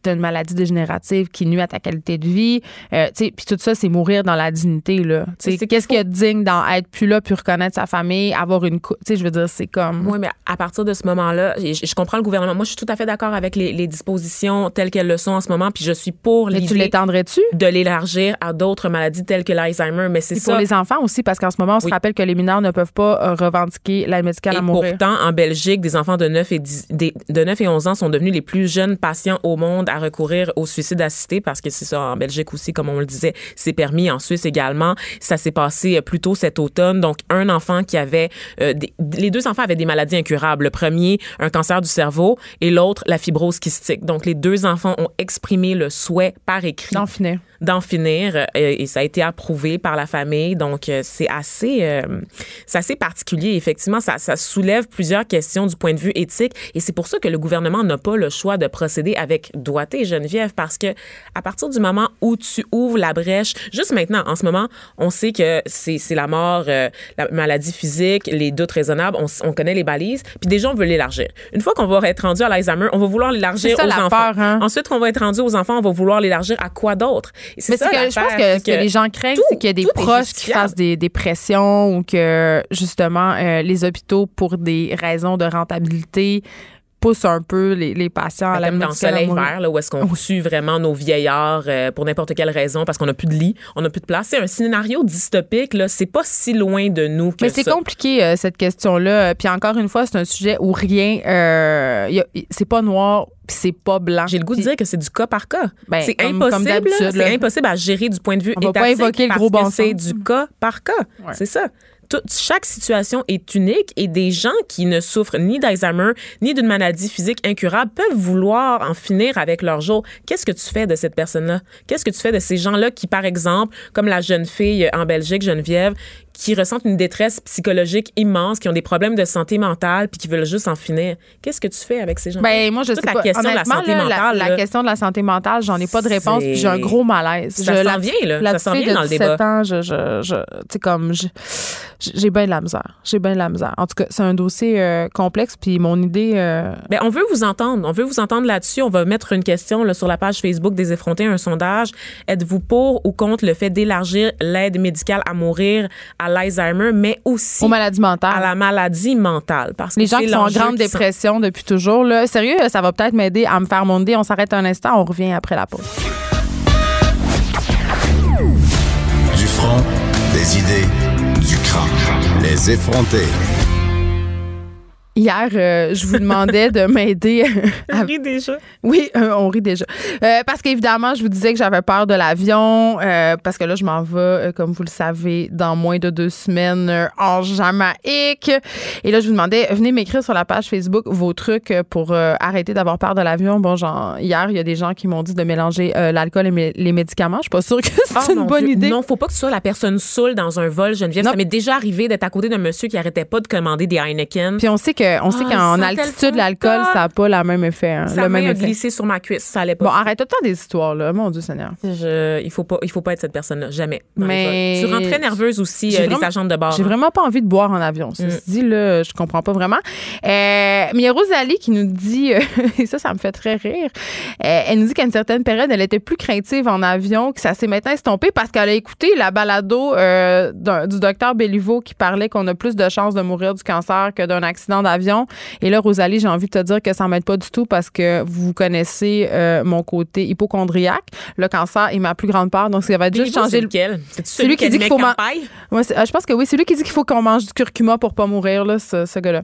T'as- une maladie dégénérative qui nuit à ta qualité de vie. Euh, puis tout ça, c'est mourir dans la dignité. Là. Qu'est-ce qu'il y a de digne dans être plus là, puis reconnaître sa famille, avoir une... cou- Tu sais, je veux dire, c'est comme... Oui, mais à partir de ce moment-là, je, je comprends le gouvernement. Moi, je suis tout à fait d'accord avec les, les dispositions telles qu'elles le sont en ce moment, puis je suis pour Mais tu l'idée l'étendrais-tu? de l'élargir à d'autres maladies telles que l'Alzheimer. Mais c'est Puis pour ça. les enfants aussi, parce qu'en ce moment, on se rappelle que les mineurs ne peuvent pas euh, revendiquer l'aide médicale Et à mourir. pourtant, en Belgique, des enfants de 9 et 10 des- de 9 et 11 ans sont devenus les plus jeunes patients au monde à recourir au suicide assisté parce que c'est ça en Belgique aussi, comme on le disait, c'est permis en Suisse également. Ça s'est passé euh, plus tôt cet automne. Donc, un enfant qui avait euh, les deux enfants avaient des maladies incurables. Le premier, un cancer du cerveau et l'autre, la fibrose kystique. Donc, les deux enfants ont exprimé le souhait par écrit finir. D'en finir euh, et ça a été approuvé par la famille. Donc euh, c'est assez euh, c'est assez particulier. Effectivement ça, ça soulève plusieurs questions du point de vue éthique et c'est pour ça que le gouvernement n'a pas le choix de procéder avec doigté Geneviève parce que à partir du moment où tu ouvres la brèche juste maintenant en ce moment on sait que c'est la mort euh, la maladie physique les doutes raisonnables on, connaît les balises puis déjà on veut l'élargir. Une fois qu'on va être rendu à l'Alzheimer on va vouloir l'élargir aux la enfants. peur, hein? ensuite qu'on va être rendu aux enfants on va vouloir l'élargir à quoi d'autre? Mais ça, que je pense que ce que les gens craignent, c'est qu'il y a des proches qui fassent des, des pressions ou que, justement, euh, les hôpitaux, pour des raisons de rentabilité, poussent un peu les, les patients à la Comme dans à Soleil. Vert, là, où est-ce qu'on tue vraiment nos vieillards euh, pour n'importe quelle raison, parce qu'on n'a plus de lit, on n'a plus de place. C'est un scénario dystopique, là, c'est pas si loin de nous que Mais c'est compliqué, euh, cette question-là. Puis encore une fois, c'est un sujet où rien, euh, c'est pas noir, c'est pas blanc. J'ai le goût de dire que c'est du cas par cas. Ben, c'est impossible, c'est impossible à gérer du point de vue On va pas étatique évoquer le gros bon c'est du cas par cas. Ouais. C'est ça. Chaque situation est unique et des gens qui ne souffrent ni d'Alzheimer ni d'une maladie physique incurable peuvent vouloir en finir avec leur jour. Qu'est-ce que tu fais de cette personne-là? Qu'est-ce que tu fais de ces gens-là qui, par exemple, comme la jeune fille en Belgique, Geneviève, qui ressentent une détresse psychologique immense, qui ont des problèmes de santé mentale, puis qui veulent juste en finir. Qu'est-ce que tu fais avec ces gens Ben moi je Toute sais la pas. question de la santé là, mentale, La, question de la santé mentale, j'en ai pas de réponse, puis j'ai un gros malaise. Ça Je- s'en vient, là. La Ça s'en vient dans le 17 débat. ans, je, je, je- tu sais comme je- j'ai bien de la misère. J'ai bien de la misère. En tout cas, c'est un dossier euh, complexe, puis mon idée. euh, Ben, on veut vous entendre. On veut vous entendre là-dessus. On va mettre une question là, sur la page Facebook des effrontés, un sondage. Êtes-vous pour ou contre le fait d'élargir l'aide médicale à mourir à l'Alzheimer, mais aussi aux maladies mentales. à la maladie mentale? Parce que Les gens qui sont en grande qui sont- dépression depuis toujours, là, sérieux, ça va peut-être m'aider à me faire monter. On s'arrête un instant, on revient après la pause. Du front, des idées, du crâne. Les effronter. Hier, euh, je vous demandais de m'aider à On rit déjà. Oui, euh, on rit déjà. Euh, parce qu'évidemment, je vous disais que j'avais peur de l'avion, parce que là, je m'en vais, comme vous le savez, dans moins de deux semaines en Jamaïque. Et là, je vous demandais, venez m'écrire sur la page Facebook vos trucs pour arrêter d'avoir peur de l'avion. Bon, genre, hier, il y a des gens qui m'ont dit de mélanger l'alcool et les médicaments. Je suis pas sûre que c'est Ah, une bonne Dieu. idée. Non, faut pas que tu sois la personne saoule dans un vol, Geneviève. Non. Ça m'est déjà arrivé d'être à côté d'un monsieur qui arrêtait pas de commander des Heineken. Puis on sait que, on sait Ah, qu'en altitude, l'alcool, ça n'a pas le même effet. hein, le même a effet. glissé sur ma cuisse. Ça allait pas. Bon, arrête tout le temps des histoires, là. Mon Dieu Seigneur. Je- il faut pas, il faut pas être cette personne-là, jamais. les Mais-. Tu rends très nerveuse aussi, J'ai euh, les vraiment- agentes de bord. J'ai hein. vraiment pas envie de boire en avion. Ceci Mm. dit, là, je comprends pas vraiment. Euh, mais il y a Rosalie qui nous dit, euh, et ça, ça me fait très rire, euh, elle nous dit qu'à une certaine période, elle était plus craintive en avion, que ça s'est maintenant estompé parce qu'elle a écouté la balado du docteur Béliveau qui parlait qu'on a plus de chances de mourir du cancer que d'un accident Et là, Rosalie, j'ai envie de te dire que ça m'aide pas du tout parce que vous connaissez euh, mon côté hypochondriaque. Le cancer est ma plus grande ppart. Donc, ça va juste Béliveau, changer c'est le lequel? C'est Celui celui qui dit qu'il faut man- campagne? Ouais, euh, je pense que oui, c'est lui qui dit qu'il faut qu'on mange du curcuma pour pas mourir, là, ce, ce gars-là.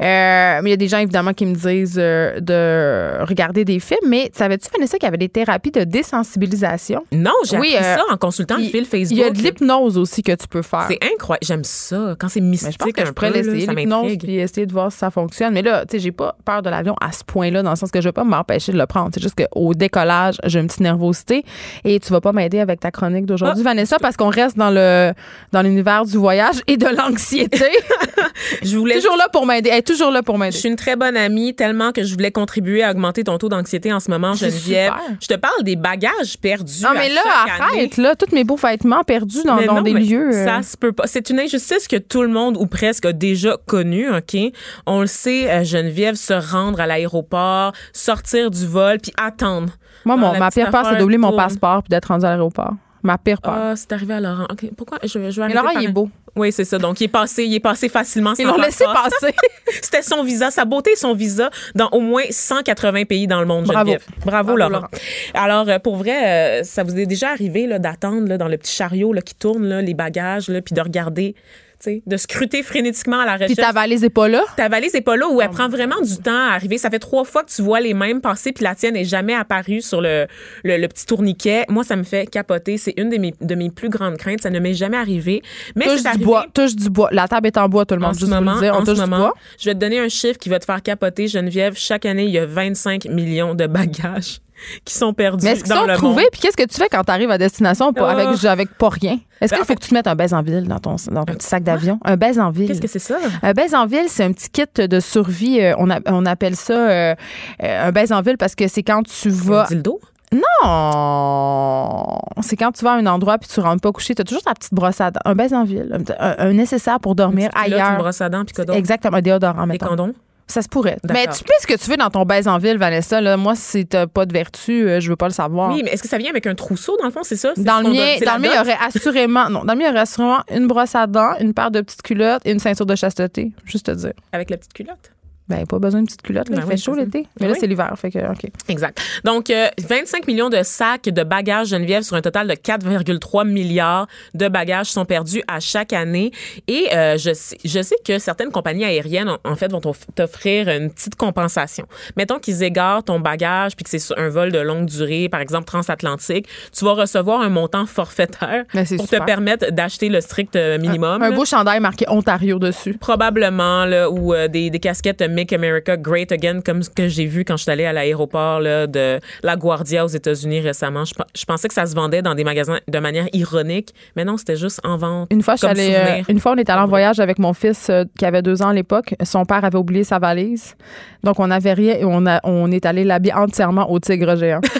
Euh, mais il y a des gens, évidemment, qui me disent euh, de regarder des films. Mais savais-tu, Vanessa, qu'il y avait des thérapies de désensibilisation? Non, j'ai Oui, appris ça en consultant le Il fil Facebook. il y a de l'hypnose aussi que tu peux faire. C'est incroyable. J'aime ça. Quand c'est Mais mystique je pense que un je pourrais l'essayer, l'hypnose, puis essayer de voir si ça fonctionne. Mais là, tu sais, j'ai pas peur de l'avion à ce point-là, dans le sens que je vais pas m'empêcher de le prendre. C'est juste qu'au décollage, j'ai une petite nervosité. Et tu vas pas m'aider avec ta chronique d'aujourd'hui, Ah. Vanessa, parce qu'on reste dans le dans l'univers du voyage et de l'anxiété. Je voulais toujours là pour m'aider. Elle est toujours là pour Je m'aider. suis une très bonne amie, tellement que je voulais contribuer à augmenter ton taux d'anxiété en ce moment, Geneviève. super. Je te parle des bagages perdus. Non, à mais là, chaque année. arrête, là, tous mes beaux vêtements perdus dans, Mais dans non, des lieux. euh, Ça se peut pas. C'est une injustice que tout le monde ou presque a déjà connue, OK? On le sait, euh, Geneviève, se rendre à l'aéroport, sortir du vol, puis attendre. Moi, mon, ma pire peur, c'est d'oublier mon passeport puis d'être rendu à l'aéroport. Ma pire peur. Ah, c'est arrivé à Laurent. OK, pourquoi? Je, je vais mais Laurent, par- il est beau. Oui, c'est ça. Donc, il est passé, il est passé facilement Ils l'ont laissé passer. C'était son visa, sa beauté son visa dans au moins 180 pays dans le monde, Bravo. Geneviève. Bravo, Bravo, Laurent. Laurent. Alors, euh, pour vrai, euh, ça vous est déjà arrivé là, d'attendre là, dans le petit chariot là, qui tourne là, les bagages, là, puis de regarder, de scruter frénétiquement à la Puis recherche. ta valise est pas là? Ta valise n'est pas là où elle prend vraiment du temps à arriver. Ça fait trois fois que tu vois les mêmes passer, puis la tienne n'est jamais apparue sur le, le, le petit tourniquet. Moi, ça me fait capoter. C'est une de mes, de mes plus grandes craintes. Ça ne m'est jamais arrivé. Mais Touche du bois. Touche du bois. La table est en bois, tout le en monde. ce Juste vous moment, dire. En touche ce moment, bois? je vais te donner un chiffre qui va te faire capoter, Geneviève. Chaque année, il y a 25 millions de bagages qui sont perdus Mais est-ce qu'ils sont le trouvés? monde. Puis qu'est-ce que tu fais quand tu arrives à destination pas- Ah. avec, avec pas rien? Est-ce Ben, qu'il faut que tu te mettes un baise en ville dans ton, dans ton petit sac d'avion? Un baise en ville. Qu'est-ce que c'est ça? Un baise en ville, c'est un petit kit de survie. euh, on, a- on appelle ça euh, euh, un baise en ville parce que c'est quand tu vas. Un dildo? Non! C'est quand tu vas à un endroit puis tu rentres pas couché. Tu as toujours ta petite brosse à dents. Un baise en ville. Un, un- un nécessaire pour dormir Là, ailleurs. brosses à dents, puis? Exactement, un déodorant, Des mettons. condoms? Ça se pourrait. Mais tu fais ce que tu veux dans ton baise en ville, Vanessa. Là. Moi, si t'as pas de vertu, euh, je veux pas le savoir. Oui, mais est-ce que ça vient avec un trousseau, dans le fond, c'est ça? Dans le mien, dans le mien, il y aurait assurément, non, dans le mien, il y aurait assurément une brosse à dents, une paire de petites culottes et une ceinture de chasteté. Juste te dire. Avec la petite culotte? Ben, pas besoin de petites culottes, là. Ben il oui, fait chaud l'été. Mais là, Oui. c'est l'hiver, fait que, OK. Exact. Donc, euh, 25 millions de sacs de bagages Geneviève sur un total de 4,3 milliards de bagages sont perdus à chaque année. Et euh, je, sais, je sais que certaines compagnies aériennes, en, en fait, vont t'off- t'offrir une petite compensation. Mettons qu'ils égarent ton bagage puis que c'est sur un vol de longue durée, par exemple transatlantique, tu vas recevoir un montant forfaitaire Ben, pour super. te permettre d'acheter le strict euh, minimum. Un là. beau chandail marqué Ontario dessus. Probablement, là, ou euh, des, des casquettes Make America Great Again, comme ce que j'ai vu quand je suis allée à l'aéroport de LaGuardia aux États-Unis récemment. Je, pe- je pensais que ça se vendait dans des magasins de manière ironique, mais non, c'était juste en vente. Une fois, je suis comme allée, euh, une fois, on est allé en voyage avec mon fils euh, qui avait deux ans à l'époque. Son père avait oublié sa valise. Donc, on n'avait rien et on, a, on est allé l'habiller entièrement au tigre géant.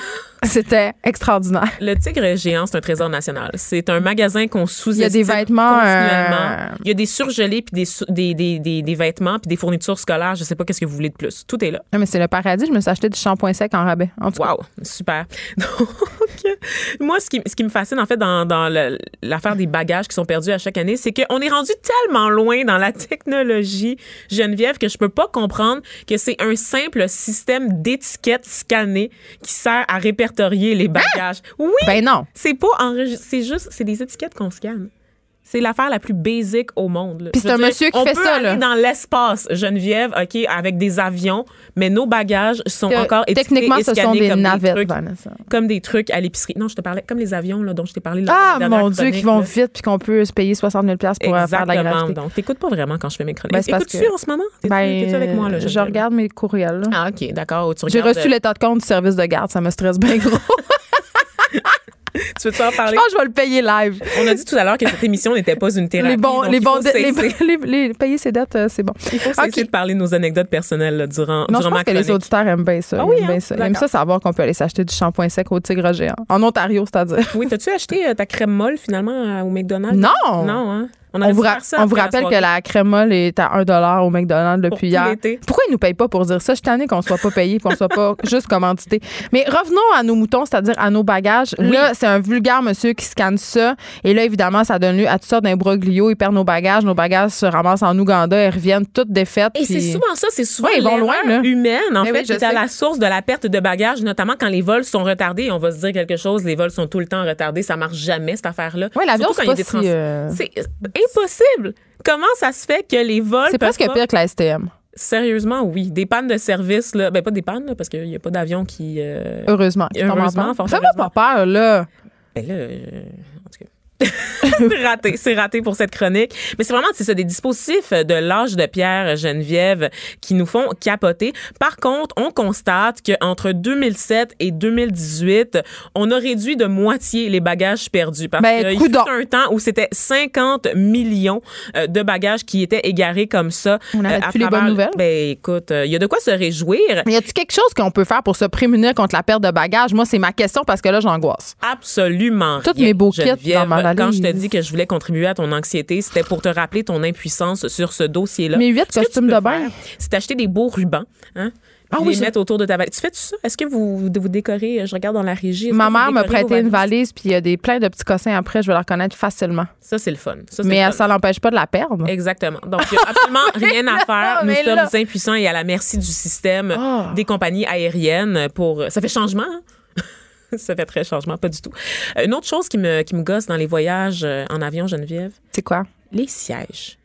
C'était extraordinaire. Le Tigre géant, c'est un trésor national. C'est un magasin qu'on sous-estime Il y a des vêtements, euh, Il y a des surgelés, puis des, des, des, des, des vêtements, puis des fournitures scolaires. Je sais pas qu'est-ce que vous voulez de plus. Tout est là. Non, mais c'est le paradis. Je me suis acheté du shampoing sec en rabais. En tout cas. Wow, super. Donc, moi, ce qui, ce qui me fascine, en fait, dans, dans l'affaire des bagages qui sont perdus à chaque année, c'est qu'on est rendu tellement loin dans la technologie, Geneviève, que je peux pas comprendre que c'est un simple système d'étiquettes scannées qui sert à répertorier les bagages. Oui! Ben non. C'est pas enregistré, c'est juste, c'est des étiquettes qu'on scanne. C'est l'affaire la plus basique au monde. Puis c'est un dire, monsieur qui on fait peut ça, aller là. dans l'espace, Geneviève, OK, avec des avions, mais nos bagages sont encore étiquetés Techniquement, et ce sont des navettes, des trucs, Vanessa. comme des trucs à l'épicerie. Non, je te parlais comme les avions là, dont je t'ai parlé. Ah, mon Dieu, qui vont là. vite puis qu'on peut se payer 60 000 pour euh, faire de la Exactement. gravité. Donc, t'écoutes pas vraiment quand je fais mes chroniques. Ben, Écoutes-tu que- en ce moment? T'es-tu Ben, avec moi, là? je regarde mes courriels. là. Ah, OK, d'accord. J'ai reçu euh, l'état de compte du service de garde. Ça me stresse bien gros. Tu veux-tu en Je parler? pense que je vais le payer live. On a dit tout à l'heure que cette émission n'était pas une thérapie. Les bons, donc les bons, les, les- les- payer ses dettes, euh, c'est bon. Il faut cesser Ok. de parler de nos anecdotes personnelles là, durant, Non, je durant pense ma que les auditeurs aiment bien ça. Ah Ils oui, aiment bien hein? ça. Ils aiment ça savoir qu'on peut aller s'acheter du shampoing sec au tigre géant. En Ontario, c'est-à-dire. Oui, t'as-tu acheté euh, ta crème molle finalement à- au McDonald's? Non! Non, hein? On vous, dû ra- faire ça on vous après rappelle que la crème molle est à 1 au McDonald's depuis hier. Pourquoi ils nous payent pas pour dire ça? Je suis qu'on soit pas payé qu'on soit pas juste commandité. Mais revenons à nos moutons, c'est-à-dire à nos bagages. Là, c'est un vulgaire monsieur qui scanne ça. Et là, évidemment, ça donne lieu à toutes sortes d'imbroglios. Il perd nos bagages. Nos bagages se ramassent en Ouganda. Ils reviennent toutes défaites. Et c'est souvent ça, c'est souvent Ouais, ils vont l'erreur loin, là. humaine, en Mais fait, oui, je qui est à la source de la perte de bagages, notamment quand les vols sont retardés. On va se dire quelque chose, les vols sont tout le temps retardés, ça marche jamais, cette affaire-là. Ouais, l'avion, c'est impossible! Comment ça se fait que les vols. C'est presque pas- pire que la STM. Sérieusement, oui. Des pannes de service, là. Ben, pas des pannes, là, parce qu'il n'y a pas d'avion qui. euh, Heureusement. en Heureusement, panne. fort Fais-moi pas peur, là. Ben là, euh, en tout cas. c'est raté, c'est raté pour cette chronique. Mais c'est vraiment, c'est ça, des dispositifs de l'âge de pierre, Geneviève, qui nous font capoter. Par contre, on constate qu'entre 2007 et 2018, on a réduit de moitié les bagages perdus. Parce Ben, qu'il coudonc. fut un temps où c'était 50 millions euh, de bagages qui étaient égarés comme ça. On euh, à plus les bonnes nouvelles? Ben, écoute, euh, il y a de quoi se réjouir. Mais y a-t-il quelque chose qu'on peut faire pour se prémunir contre la perte de bagages? Moi, c'est ma question parce que là, j'angoisse. Absolument Toutes rien, mes beaux kits dans ma Quand je te dis que je voulais contribuer à ton anxiété, c'était pour te rappeler ton impuissance sur ce dossier-là. Mes huit costumes de bain. C'est d'acheter des beaux rubans, hein? Ah oui, les mettre autour de ta valise. Tu fais ça? Est-ce que vous, vous décorez? Je regarde dans la régie. Ma mère vos prêté une valise, puis il y a des, plein de petits cossins après. Je vais la reconnaître facilement. Ça, c'est le fun. Ça, Mais le euh, fun. ça l'empêche pas de la perdre. Exactement. Donc, il n'y a absolument rien à faire. Nous mais sommes là- impuissants et à la merci du système Ah. des compagnies aériennes pour. Ça fait changement, hein? Ça fait très changement, pas du tout. Une autre chose qui me, qui me gosse dans les voyages euh, en avion, Geneviève, C'est quoi? les sièges.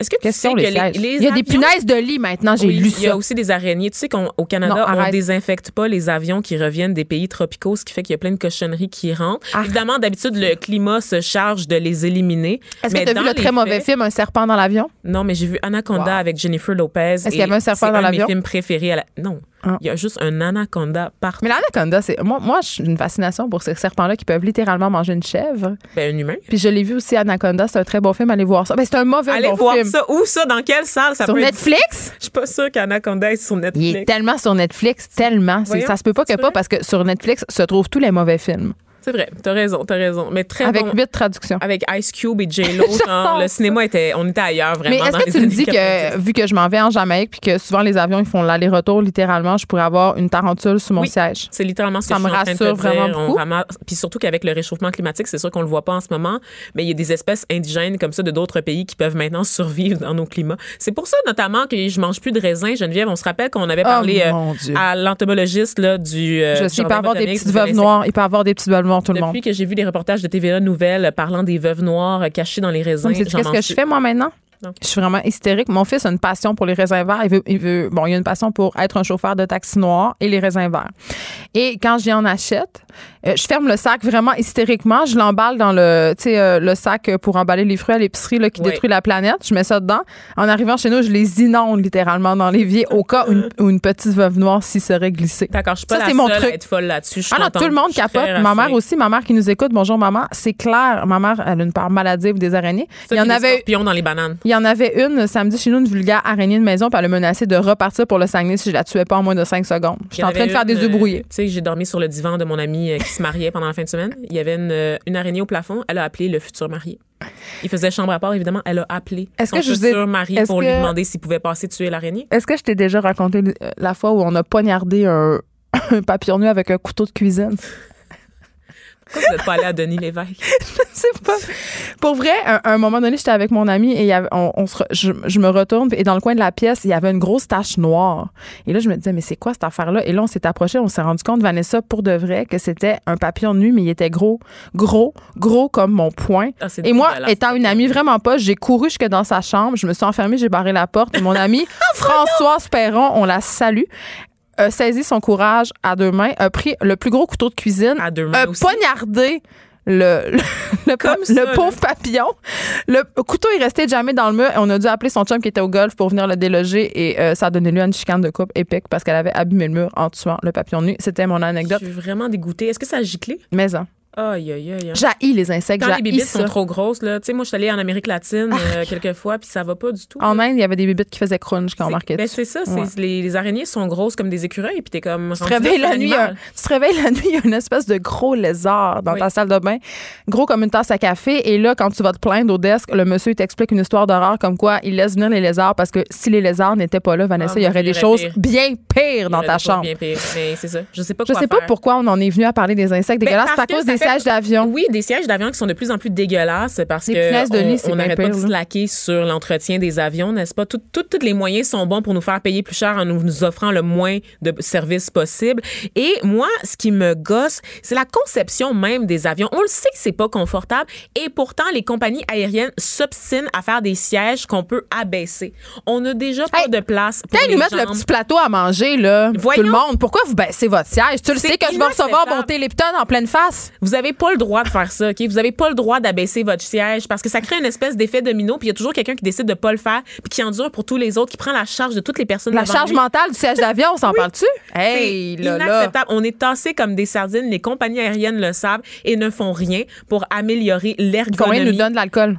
Est-ce que tu Question sais que les, les il y a des punaises de lit maintenant, j'ai Oui, lu Il y a ça. aussi des araignées. Tu sais qu'au Canada, Non, on désinfecte pas les avions qui reviennent des pays tropicaux, ce qui fait qu'il y a plein de cochonneries qui rentrent. Ah. Évidemment, d'habitude, le climat se charge de les éliminer. Est-ce que tu as vu le très mauvais film Un serpent dans l'avion? Non, mais j'ai vu Anaconda Wow. avec Jennifer Lopez. qu'il y avait un serpent c'est dans un de l'avion? mes films préférés. À la... Non, Ah. il y a juste un anaconda partout. Mais l'anaconda, c'est. Moi, moi j'ai une fascination pour ces serpents-là qui peuvent littéralement manger une chèvre. Ben, un humain. Puis je l'ai vu aussi, Anaconda. C'est un très bon film. Allez voir ça. Ben, c'est un mauvais Allez bon voir film. ça. Où ça? Dans quelle salle? Ça Sur peut être- Netflix? Je suis pas sûre qu'Anaconda est sur Il Netflix. est tellement sur Netflix, tellement. Voyons, ça se peut pas que pas parce que sur Netflix se trouvent tous les mauvais films. C'est vrai. T'as raison, t'as raison. Mais très Avec bon. huit traductions. Avec Ice Cube et J-Lo, genre, le cinéma était, on était ailleurs vraiment. Mais est-ce que tu me dis 90. que, vu que je m'en vais en Jamaïque, puis que souvent les avions ils font l'aller-retour littéralement, je pourrais avoir une tarentule sous mon Oui. siège? C'est littéralement ce Ça que me je suis en train de te rassure vraiment dire. On beaucoup. ramasse- Puis surtout qu'avec le réchauffement climatique, c'est sûr qu'on le voit pas en ce moment, mais il y a des espèces indigènes comme ça de d'autres pays qui peuvent maintenant survivre dans nos climats. C'est pour ça notamment que je mange plus de raisins, Geneviève. On se rappelle qu'on avait parlé Oh, euh, mon Dieu. à l'entomologiste là, du. euh, je sais, il peut avoir des petites veuves noires. Il peut avoir des petites veuves noires, tout le monde. Depuis que j'ai vu des reportages de TVA Nouvelles parlant des veuves noires cachées dans les raisins. J'en qu'est-ce que je fais, moi, maintenant? Je suis vraiment hystérique. Mon fils a une passion pour les raisins verts. Il veut, il veut, bon, il a une passion pour être un chauffeur de taxi noir et les raisins verts. Et quand j'y en achète, euh, je ferme le sac vraiment hystériquement. Je l'emballe dans le, tu sais, euh, le sac pour emballer les fruits à l'épicerie là, qui détruit la planète. Je mets ça dedans. En arrivant chez nous, je les inonde littéralement dans l'évier au cas où une, où une petite veuve noire s'y serait glissée. D'accord, je suis pas Ça, la c'est mon seule truc. à être folle là-dessus. Je suis Ah non, contente. tout le monde capote. Ma mère aussi, ma mère qui nous écoute. Bonjour maman. C'est clair. Ma mère, elle a une part maladive des araignées. Ça, Il y en avait scorpions dans les bananes. il y en avait une samedi chez nous, une vulgaire araignée de maison, puis elle a menacé de repartir pour le Saguenay si je la tuais pas en moins de 5 secondes. J'étais en train de faire une, des œufs euh, brouillés. Tu sais, j'ai dormi sur le divan de mon ami euh, qui se mariait pendant la fin de semaine. Il y avait une, euh, une araignée au plafond. Elle a appelé le futur marié. Il faisait chambre à part, évidemment. Elle a appelé Est-ce son que je futur mari est-ce pour lui demander s'il pouvait passer tuer l'araignée. Est-ce que je t'ai déjà raconté euh, la fois où on a poignardé un, un papillon nu avec un couteau de cuisine? Pourquoi vous n'êtes pas allé à Denis Lévesque? C'est pas. Pour vrai, à un, un moment donné, j'étais avec mon ami et il y avait- on, on se re- je, je me retourne et dans le coin de la pièce, il y avait une grosse tache noire. Et là, je me disais, mais c'est quoi cette affaire-là? Et là, on s'est approché, on s'est rendu compte, Vanessa, pour de vrai, que c'était un papillon nu, mais il était gros, gros, gros comme mon poing. Ah, Et moi, étant une amie vraiment pas, j'ai couru jusque dans sa chambre, je me suis enfermée, j'ai barré la porte et mon amie Françoise Perron, on la salue, a saisi son courage à deux mains, a pris le plus gros couteau de cuisine, À deux mains a aussi. poignardé le, le, ça, là. pauvre papillon. Le couteau est resté jamais dans le mur et on a dû appeler son chum qui était au golf pour venir le déloger et euh, ça a donné lieu à une chicane de coupe épique parce qu'elle avait abîmé le mur en tuant le papillon nu. C'était mon Je anecdote. suis vraiment dégoûtée. Est-ce que ça a giclé? Mais hein, Aïe, aïe, aïe. hein. j'haïs les insectes, Quand les ça. sont trop grosses, là, tu sais, moi, je suis allée en Amérique latine euh, quelques fois, puis ça va pas du tout. En là. Inde, il y avait des bébites qui faisaient crunch quand on marquait ben, c'est ça, Ouais. les, les araignées sont grosses comme des écureuils, puis t'es comme. Tu te réveilles la nuit, un- tu te réveilles la nuit, il y a une espèce de gros lézard dans Oui. ta salle de bain, gros comme une tasse à café. Et là, quand tu vas te plaindre au desk, le monsieur t'explique une histoire d'horreur comme quoi il laisse venir les lézards parce que si les lézards n'étaient pas là, Vanessa, Ah, il y aurait des choses pire. bien pires dans ta chambre. Bien pire, mais c'est ça. Je sais pas Je sais pas pourquoi on en est venu à parler des insectes Ben, dégueulasses. C'est à cause des sièges d'avion. Oui, des sièges d'avion qui sont de plus en plus dégueulasses parce Des que de lit, on n'arrête pas de slacker sur l'entretien des avions, n'est-ce pas? Tous les moyens sont bons pour nous faire payer plus cher en nous, nous offrant le moins de services possible. Et moi, ce qui me gosse, c'est la conception même des avions. On le sait que c'est pas confortable et pourtant les compagnies aériennes s'obstinent à faire des sièges qu'on peut abaisser. On n'a déjà pas Hey, de place pour les nous mettent le petit plateau à manger, là, Voyons. tout le monde, pourquoi vous baissez votre siège? Tu le sais que je vais recevoir mon téléphone en pleine face? Vous avez pas le droit de faire ça, OK? Vous avez pas le droit d'abaisser votre siège parce que ça crée une espèce d'effet domino, puis il y a toujours quelqu'un qui décide de pas le faire, puis qui endure pour tous les autres, qui prend la charge de toutes les personnes La charge lui. mentale du siège d'avion, on s'en parle-tu? Hey, C'est là, là. inacceptable. On est tassés comme des sardines. Les compagnies aériennes le savent et ne font rien pour améliorer Combien l'ergonomie. nous donne de l'alcool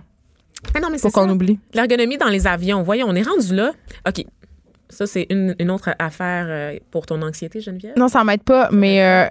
Ah non, mais c'est pour qu'on oublie? L'ergonomie dans les avions. Voyons, on est rendu là. OK. Ça, c'est une, une autre affaire euh, pour ton anxiété, Geneviève? Non, ça m'aide pas, mais euh,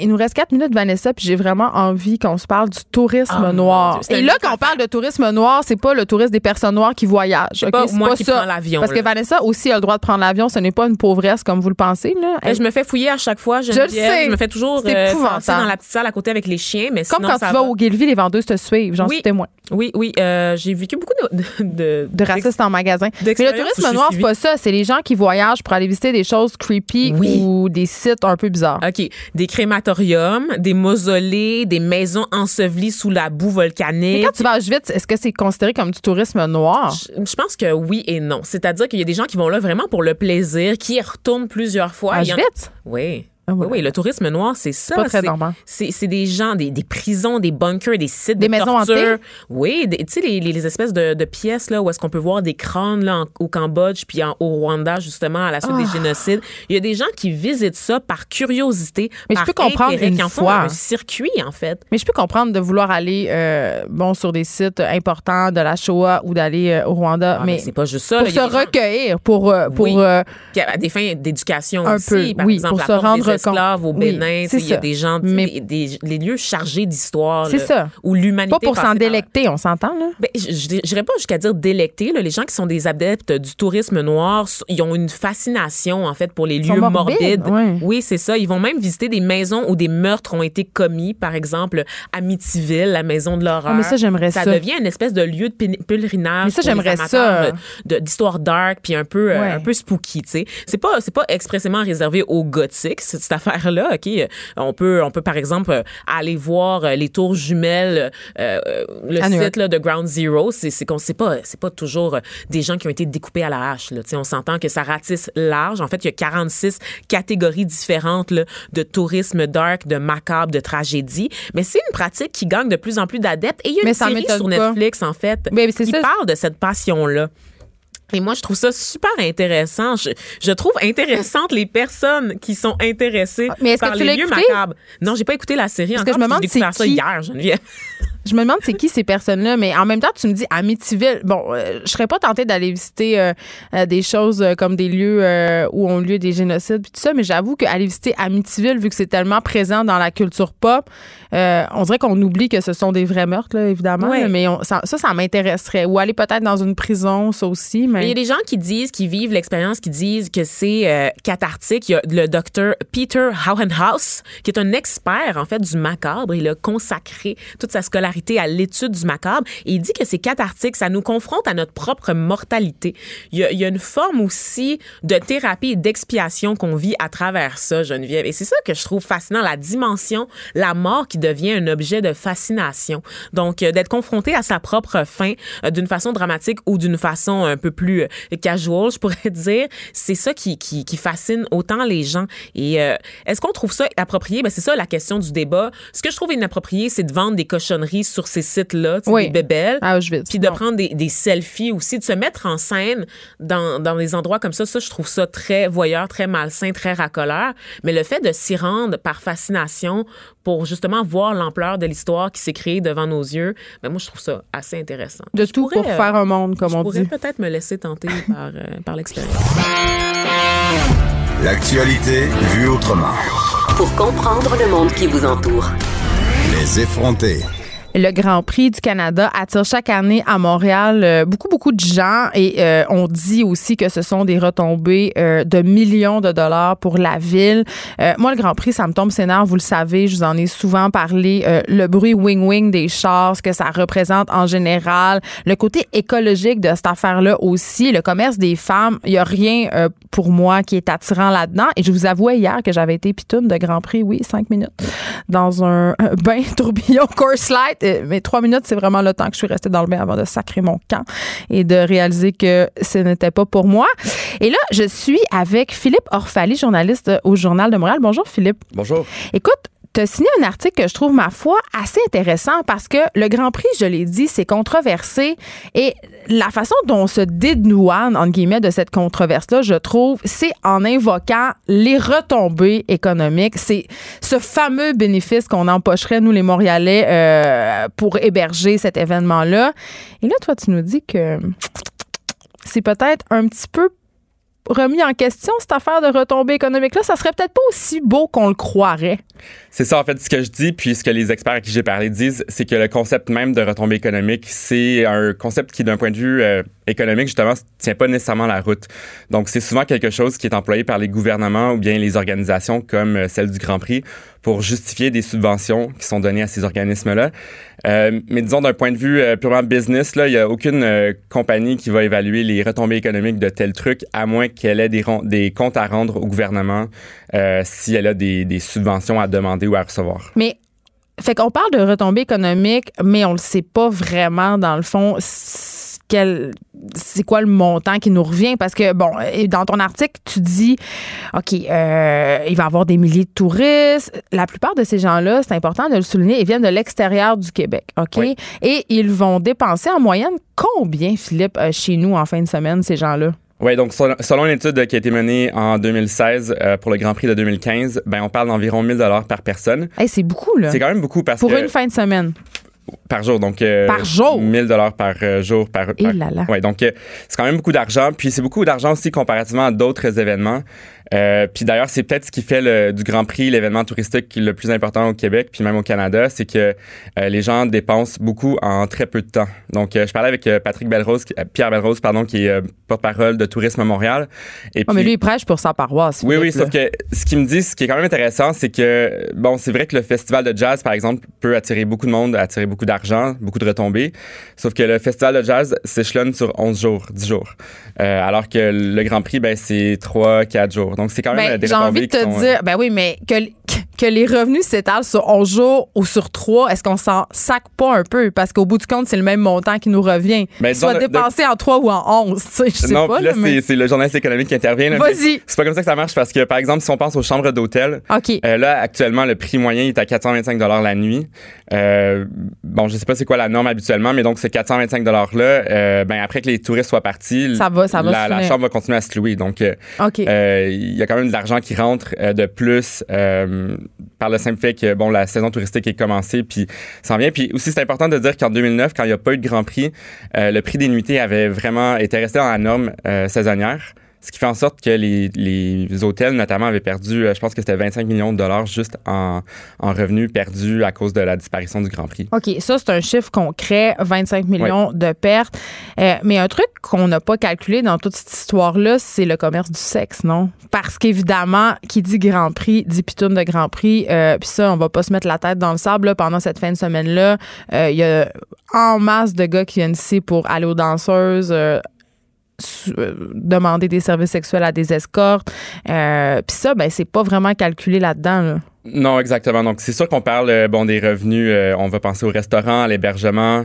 il nous reste quatre minutes, Vanessa, puis j'ai vraiment envie qu'on se parle du tourisme Ah, noir. Et là, quand on parle de tourisme noir, c'est pas le tourisme des personnes noires qui voyagent. Pas moi qui ça. prends l'avion, Parce que. Vanessa aussi a le droit de prendre l'avion. Ce n'est pas une pauvresse comme vous le pensez. Là. Je me fais fouiller à chaque fois, Geneviève. le sais. Je me fais toujours C'est euh, dans la petite salle à côté avec les chiens, mais Comme sinon, quand ça tu vas va. au Guilvy, les vendeuses te suivent. J'en Oui. suis témoin. Oui, oui. euh, j'ai vécu beaucoup de... De, De racistes en magasin. Mais le tourisme noir, c'est pas ça. C'est les gens qui voyagent pour aller visiter des choses creepy Oui. ou des sites un peu bizarres. OK. Des crématoriums, des mausolées, des maisons ensevelies sous la boue Mais volcanique. quand tu vas à Auschwitz, est-ce que c'est considéré comme du tourisme noir? Je, je pense que oui et non. C'est-à-dire qu'il y a des gens qui vont là vraiment pour le plaisir, qui y retournent plusieurs fois. À Auschwitz? Oui. Ah, Oui, voilà. oui, le tourisme noir, c'est ça. Pas très C'est- normal. C'est c'est des gens, des, des prisons, des bunkers, des sites Des de maisons torture. hantées? Oui, tu sais, les, espèces de, de pièces là, où est-ce qu'on peut voir des crânes là, en- au Cambodge puis en- au Rwanda, justement, à la suite des Ah. génocides. Il y a des gens qui visitent ça par curiosité, Mais je peux comprendre intérêt, une qui en font fois. un circuit, en fait. Mais je peux comprendre de vouloir aller euh, bon sur des sites importants de la Shoah ou d'aller euh, au Rwanda, Ah, mais mais c'est pas juste ça. pour là. Se gens- recueillir, pour euh, pour Oui. euh, à des fins d'éducation Un aussi, peu, par oui, exemple, pour se rendre esclaves au Oui, Bénin, sais, il y a ça. des gens, Mais- des, les lieux chargés d'histoire. C'est ça. Où l'humanité pas pour s'en délecter, on s'entend là? Ben, je j'irais pas jusqu'à dire délecter. Là. Les gens qui sont des adeptes du tourisme noir, ils ont une fascination, en fait, pour les lieux morbides. Oui, c'est ça. Ils vont même visiter des maisons où des meurtres ont été commis. Par exemple, Amityville, la maison de l'horreur. Ah, mais ça, j'aimerais ça. Ça devient une espèce de lieu de pèlerinage. Mais ça, j'aimerais ça. D'histoire dark, puis un peu, euh, Ouais. un peu spooky, tu sais. C'est pas, pas expressément réservé aux gothiques. Cette affaire-là. Ok, on peut, on peut par exemple euh, aller voir euh, les tours jumelles, euh, euh, le site là, de Ground Zero. C'est, c'est qu'on sait pas, c'est pas toujours euh, des gens qui ont été découpés à la hache. Là. On s'entend que ça ratisse large. En fait, il y a 46 catégories différentes là, de tourisme dark, de macabre, de tragédie. Mais c'est une pratique qui gagne de plus en plus d'adeptes. Et il y a une série sur pas. Netflix en fait Mais qui ça. parle de cette passion-là. Et moi, je trouve ça super intéressant. Je, je trouve intéressantes les personnes qui sont intéressées Ah, Mais par que les lieux macabres. Non, j'ai pas écouté la série Parce que encore. je me demande j'ai découvert ça qui? hier, Geneviève. Je me demande c'est qui ces personnes-là, mais en même temps, tu me dis Amityville. Bon, euh, je serais pas tentée d'aller visiter euh, euh, des choses euh, comme des lieux où ont lieu des génocides puis tout ça, mais j'avoue qu'aller visiter Amityville, vu que c'est tellement présent dans la culture pop, on dirait qu'on oublie que ce sont des vrais meurtres, là, évidemment. Là, mais on- ça, ça, ça m'intéresserait. Ou aller peut-être dans une prison, ça aussi. Mais il y a des gens qui disent, qui vivent l'expérience, qui disent que c'est cathartique. Il y a le docteur Peter Hauenhaus, qui est un expert, en fait, du macabre. Il a consacré toute sa scolarité à l'étude du macabre. Et il dit que c'est cathartique. Ça nous confronte à notre propre mortalité. Il y a, une forme aussi de thérapie et d'expiation qu'on vit à travers ça, Geneviève. Et c'est ça que je trouve fascinant, la dimension, la mort qui devient un objet de fascination. Donc, euh, d'être confronté à sa propre fin euh, d'une façon dramatique ou d'une façon un peu plus euh, casual, je pourrais dire, c'est ça qui, qui, fascine autant les gens. Et est-ce qu'on trouve ça approprié? Ben, c'est ça la question du débat. Ce que je trouve inapproprié, c'est de vendre des cochonneries sur ces sites-là, tu sais, Oui. des bébelles. à Auschwitz. Puis de Non. prendre des, des selfies aussi, de se mettre en scène dans, dans des endroits comme ça, ça, je trouve ça très voyeur, très malsain, très racoleur. Mais le fait de s'y rendre par fascination pour justement voir l'ampleur de l'histoire qui s'est créée devant nos yeux, ben moi, je trouve ça assez intéressant. de Je tout pourrais, pour euh, faire un monde, comme je on pourrais dit. peut-être me laisser tenter par, euh, par l'expérience. L'actualité vue autrement. Pour comprendre le monde qui vous entoure. Les effrontés. Le Grand Prix du Canada attire chaque année à Montréal euh, beaucoup, beaucoup de gens et euh, on dit aussi que ce sont des retombées euh, de millions de dollars pour la ville. Moi, le Grand Prix, ça me tombe sénard, vous le savez, je vous en ai souvent parlé. Le bruit wing-wing des chars, ce que ça représente en général, le côté écologique de cette affaire-là aussi, le commerce des femmes, il n'y a rien pour moi qui est attirant là-dedans. Et je vous avouais hier que j'avais été pitoune de Grand Prix, oui, cinq minutes, dans un bain tourbillon course light. Euh, Mais trois minutes, c'est vraiment le temps que je suis restée dans le bain avant de sacrer mon camp et de réaliser que ce n'était pas pour moi. Et là, je suis avec Philippe Orphalie, journaliste au Journal de Montréal. Bonjour Philippe. Bonjour. Écoute, tu as signé un article que je trouve, ma foi, assez intéressant parce que le Grand Prix, je l'ai dit, c'est controversé et la façon dont on se dédouane, entre guillemets, de cette controverse-là, je trouve, c'est en invoquant les retombées économiques. C'est ce fameux bénéfice qu'on empocherait, nous, les Montréalais, euh, pour héberger cet événement-là. Et là, toi, tu nous dis que c'est peut-être un petit peu remis en question, cette affaire de retombées économiques-là. Ça serait peut-être pas aussi beau qu'on le croirait. C'est ça, en fait, ce que je dis, puis ce que les experts à qui j'ai parlé disent, c'est que le concept même de retombée économique, c'est un concept qui, d'un point de vue euh, économique, justement, tient pas nécessairement la route. Donc, c'est souvent quelque chose qui est employé par les gouvernements ou bien les organisations comme euh, celle du Grand Prix pour justifier des subventions qui sont données à ces organismes-là. Euh, mais disons, d'un point de vue euh, purement business, là, il y a aucune euh, compagnie qui va évaluer les retombées économiques de tel truc, à moins qu'elle ait des, comptes à rendre au gouvernement si elle a des, subventions à demander ou à recevoir. Mais fait qu'on parle de retombées économiques, mais on le sait pas vraiment dans le fond quel c'est quoi le montant qui nous revient? Parce que bon dans ton article tu dis ok euh, il va y avoir des milliers de touristes. La plupart de ces gens-là c'est important de le souligner ils viennent de l'extérieur du Québec ok? Oui. et ils vont dépenser en moyenne combien Philippe euh, chez nous en fin de semaine ces gens-là? Oui, donc selon, une étude qui a été menée en 2016 euh, pour le Grand Prix de 2015, ben on parle d'environ 1000 dollars par personne. Hey, c'est beaucoup là. C'est quand même beaucoup parce pour que une fin de semaine par jour, donc euh, Par jour? 1000 dollars par euh, jour par. Et par- là là. Ouais, donc euh, c'est quand même beaucoup d'argent. Puis c'est beaucoup d'argent aussi comparativement à d'autres événements. Euh, puis d'ailleurs, c'est peut-être ce qui fait le, du Grand Prix l'événement touristique le plus important au Québec, puis même au Canada, c'est que euh, les gens dépensent beaucoup en très peu de temps. Donc, euh, je parlais avec euh, Patrick Belrose, euh, Pierre Belrose, pardon, qui est euh, porte-parole de Tourisme à Montréal. Et Oh, mais lui il prêche pour sa paroisse oui, oui, sauf que ce qu'il me dit, ce qui est quand même intéressant, c'est que, bon, c'est vrai que le festival de jazz, par exemple, peut attirer beaucoup de monde, attirer beaucoup d'argent, beaucoup de retombées. Sauf que le festival de jazz s'échelonne sur 11 jours, 10 jours. Euh, alors que le Grand Prix, ben, c'est 3, 4 jours. Donc, c'est quand même Ben, j'ai envie de te sont, dire, ben oui, mais que, que les revenus s'étalent sur 11 jours ou sur 3, est-ce qu'on s'en sac pas un peu? Parce qu'au bout du compte, c'est le même montant qui nous revient. Ben, Soit de- dépensé en 3 ou en 11, tu sais, je sais non, pas. là, mais- c'est- le journaliste économique qui intervient. mais Vas-y. C'est pas comme ça que ça marche parce que, par exemple, si on pense aux chambres d'hôtel, euh, là, actuellement, le prix moyen est à 425 la nuit. Euh, bon, je sais pas c'est quoi la norme habituellement, mais donc ces 425 $-là, euh, ben, après que les touristes soient partis, Ça va- ça va la, chambre va continuer à se louer. Donc, euh, il y a quand même de l'argent qui rentre de plus par le simple fait que bon la saison touristique est commencée puis ça en vient. Puis aussi c'est important de dire qu'en 2009 quand il n'y a pas eu de Grand Prix euh, le prix des nuitées avait vraiment été resté dans la norme euh, saisonnière ce qui fait en sorte que les, les hôtels notamment avaient perdu euh, je pense que c'était 25 millions de dollars juste en, en revenus perdus à cause de la disparition du Grand Prix OK, ça, c'est un chiffre concret, 25 millions de pertes. Euh, mais un truc qu'on n'a pas calculé dans toute cette histoire-là, c'est le commerce du sexe, non? Parce qu'évidemment, qui dit Grand Prix, dit pitoune de Grand Prix. Euh, Puis ça, on va pas se mettre la tête dans le sable là, pendant cette fin de semaine-là. Euh, Il y a en masse de gars qui viennent ici pour aller aux danseuses. Euh, demander des services sexuels à des escortes. Euh, Puis ça, ben, c'est pas vraiment calculé là-dedans. Là. Non, exactement. Donc, c'est sûr qu'on parle euh, bon des revenus. euh, on va penser au restaurant, à l'hébergement,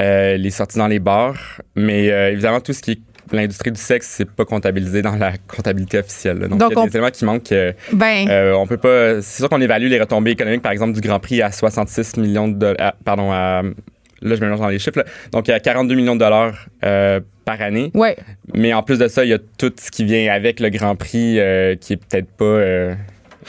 euh, les sorties dans les bars, mais évidemment tout ce qui est l'industrie du sexe, c'est pas comptabilisé dans la comptabilité officielle. là. Donc, Donc, il y a on- des éléments qui manquent. Ben, euh, on peut pas. C'est sûr qu'on évalue les retombées économiques, par exemple, du Grand Prix à 66 millions de dollars. Pardon, à, là je mélange dans les chiffres. là. Donc, à 42 millions de dollars euh, par année. ouais. Mais en plus de ça, il y a tout ce qui vient avec le Grand Prix, euh, qui est peut-être pas. euh,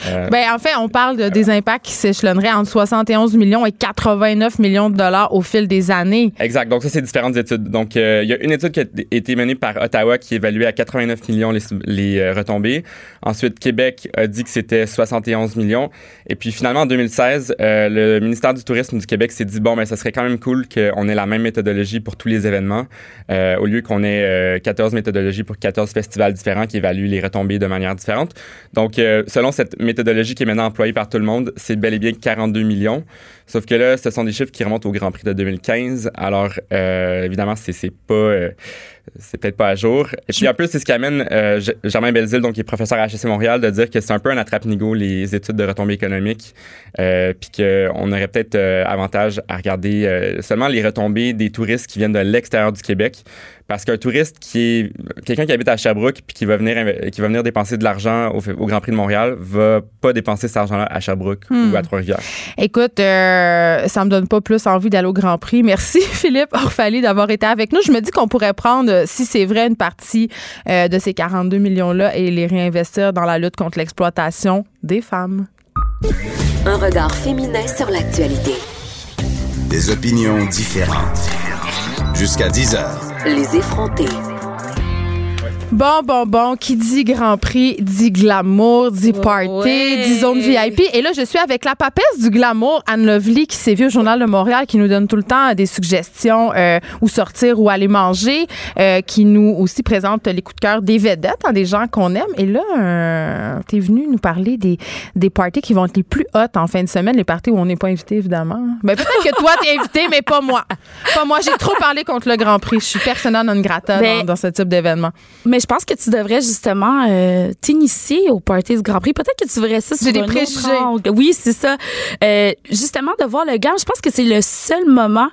euh, Ben, en fait, on parle de- des impacts qui s'échelonneraient entre 71 millions et 89 millions de dollars au fil des années. Exact. Donc, ça, c'est différentes études. Donc, euh, il y a une étude qui a été menée par Ottawa qui évaluait à 89 millions les, les euh, retombées. Ensuite, Québec a dit que c'était 71 millions. Et puis, finalement, en 2016, euh, le ministère du Tourisme du Québec s'est dit, bon, ben, ça serait quand même cool qu'on ait la même méthodologie pour tous les événements, au lieu qu'on ait euh, 14 méthodologies pour 14 festivals différents qui évaluent les retombées de manière différente. Donc, selon cette méthodologie qui est maintenant employée par tout le monde, c'est bel et bien 42 millions. Sauf que là, ce sont des chiffres qui remontent au Grand Prix de 2015. Alors, euh, évidemment, c'est pas... euh, c'est peut-être pas à jour. Et puis en plus, c'est ce qui amène euh, Germain Belzile, donc qui est professeur à HEC Montréal, de dire que c'est un peu un attrape-nigo les études de retombées économiques, euh, puis qu'on aurait peut-être euh, avantage à regarder seulement les retombées des touristes qui viennent de l'extérieur du Québec, parce qu'un touriste qui est quelqu'un qui habite à Sherbrooke puis qui va venir qui va venir dépenser de l'argent au, au Grand Prix de Montréal va pas dépenser cet argent-là à Sherbrooke Hmm. ou à Trois-Rivières. Écoute, euh, ça me donne pas plus envie d'aller au Grand Prix. Merci Philippe Orphalie d'avoir été avec nous. Je me dis qu'on pourrait prendre, euh, si c'est vrai, une partie euh, de ces 42 millions-là et les réinvestir dans la lutte contre l'exploitation des femmes. Un regard féminin sur l'actualité. Des opinions différentes. Jusqu'à 10 heures. Les effrontés. Bon, bon, bon, qui dit Grand Prix dit glamour, dit party, Ouais. dit zone VIP. Et là, je suis avec la papesse du glamour, Anne Lovely, qui s'est vue au Journal de Montréal, qui nous donne tout le temps des suggestions euh, où sortir, où aller manger, euh, qui nous aussi présente les coups de cœur des vedettes, hein, des gens qu'on aime. Et là, euh, t'es venu nous parler des, des parties qui vont être les plus hautes en fin de semaine, les parties où on n'est pas invité, évidemment. Mais peut-être que toi, t'es invité, mais pas moi. Pas moi. J'ai trop parlé contre le Grand Prix. Je suis persona non grata Ben, dans, dans ce type d'événement. Mais je pense que tu devrais justement euh, t'initier au party du Grand Prix. Peut-être que tu verrais ça sur des préjugés. Oui, c'est ça. Euh, justement, de voir le gamme, je pense que c'est le seul moment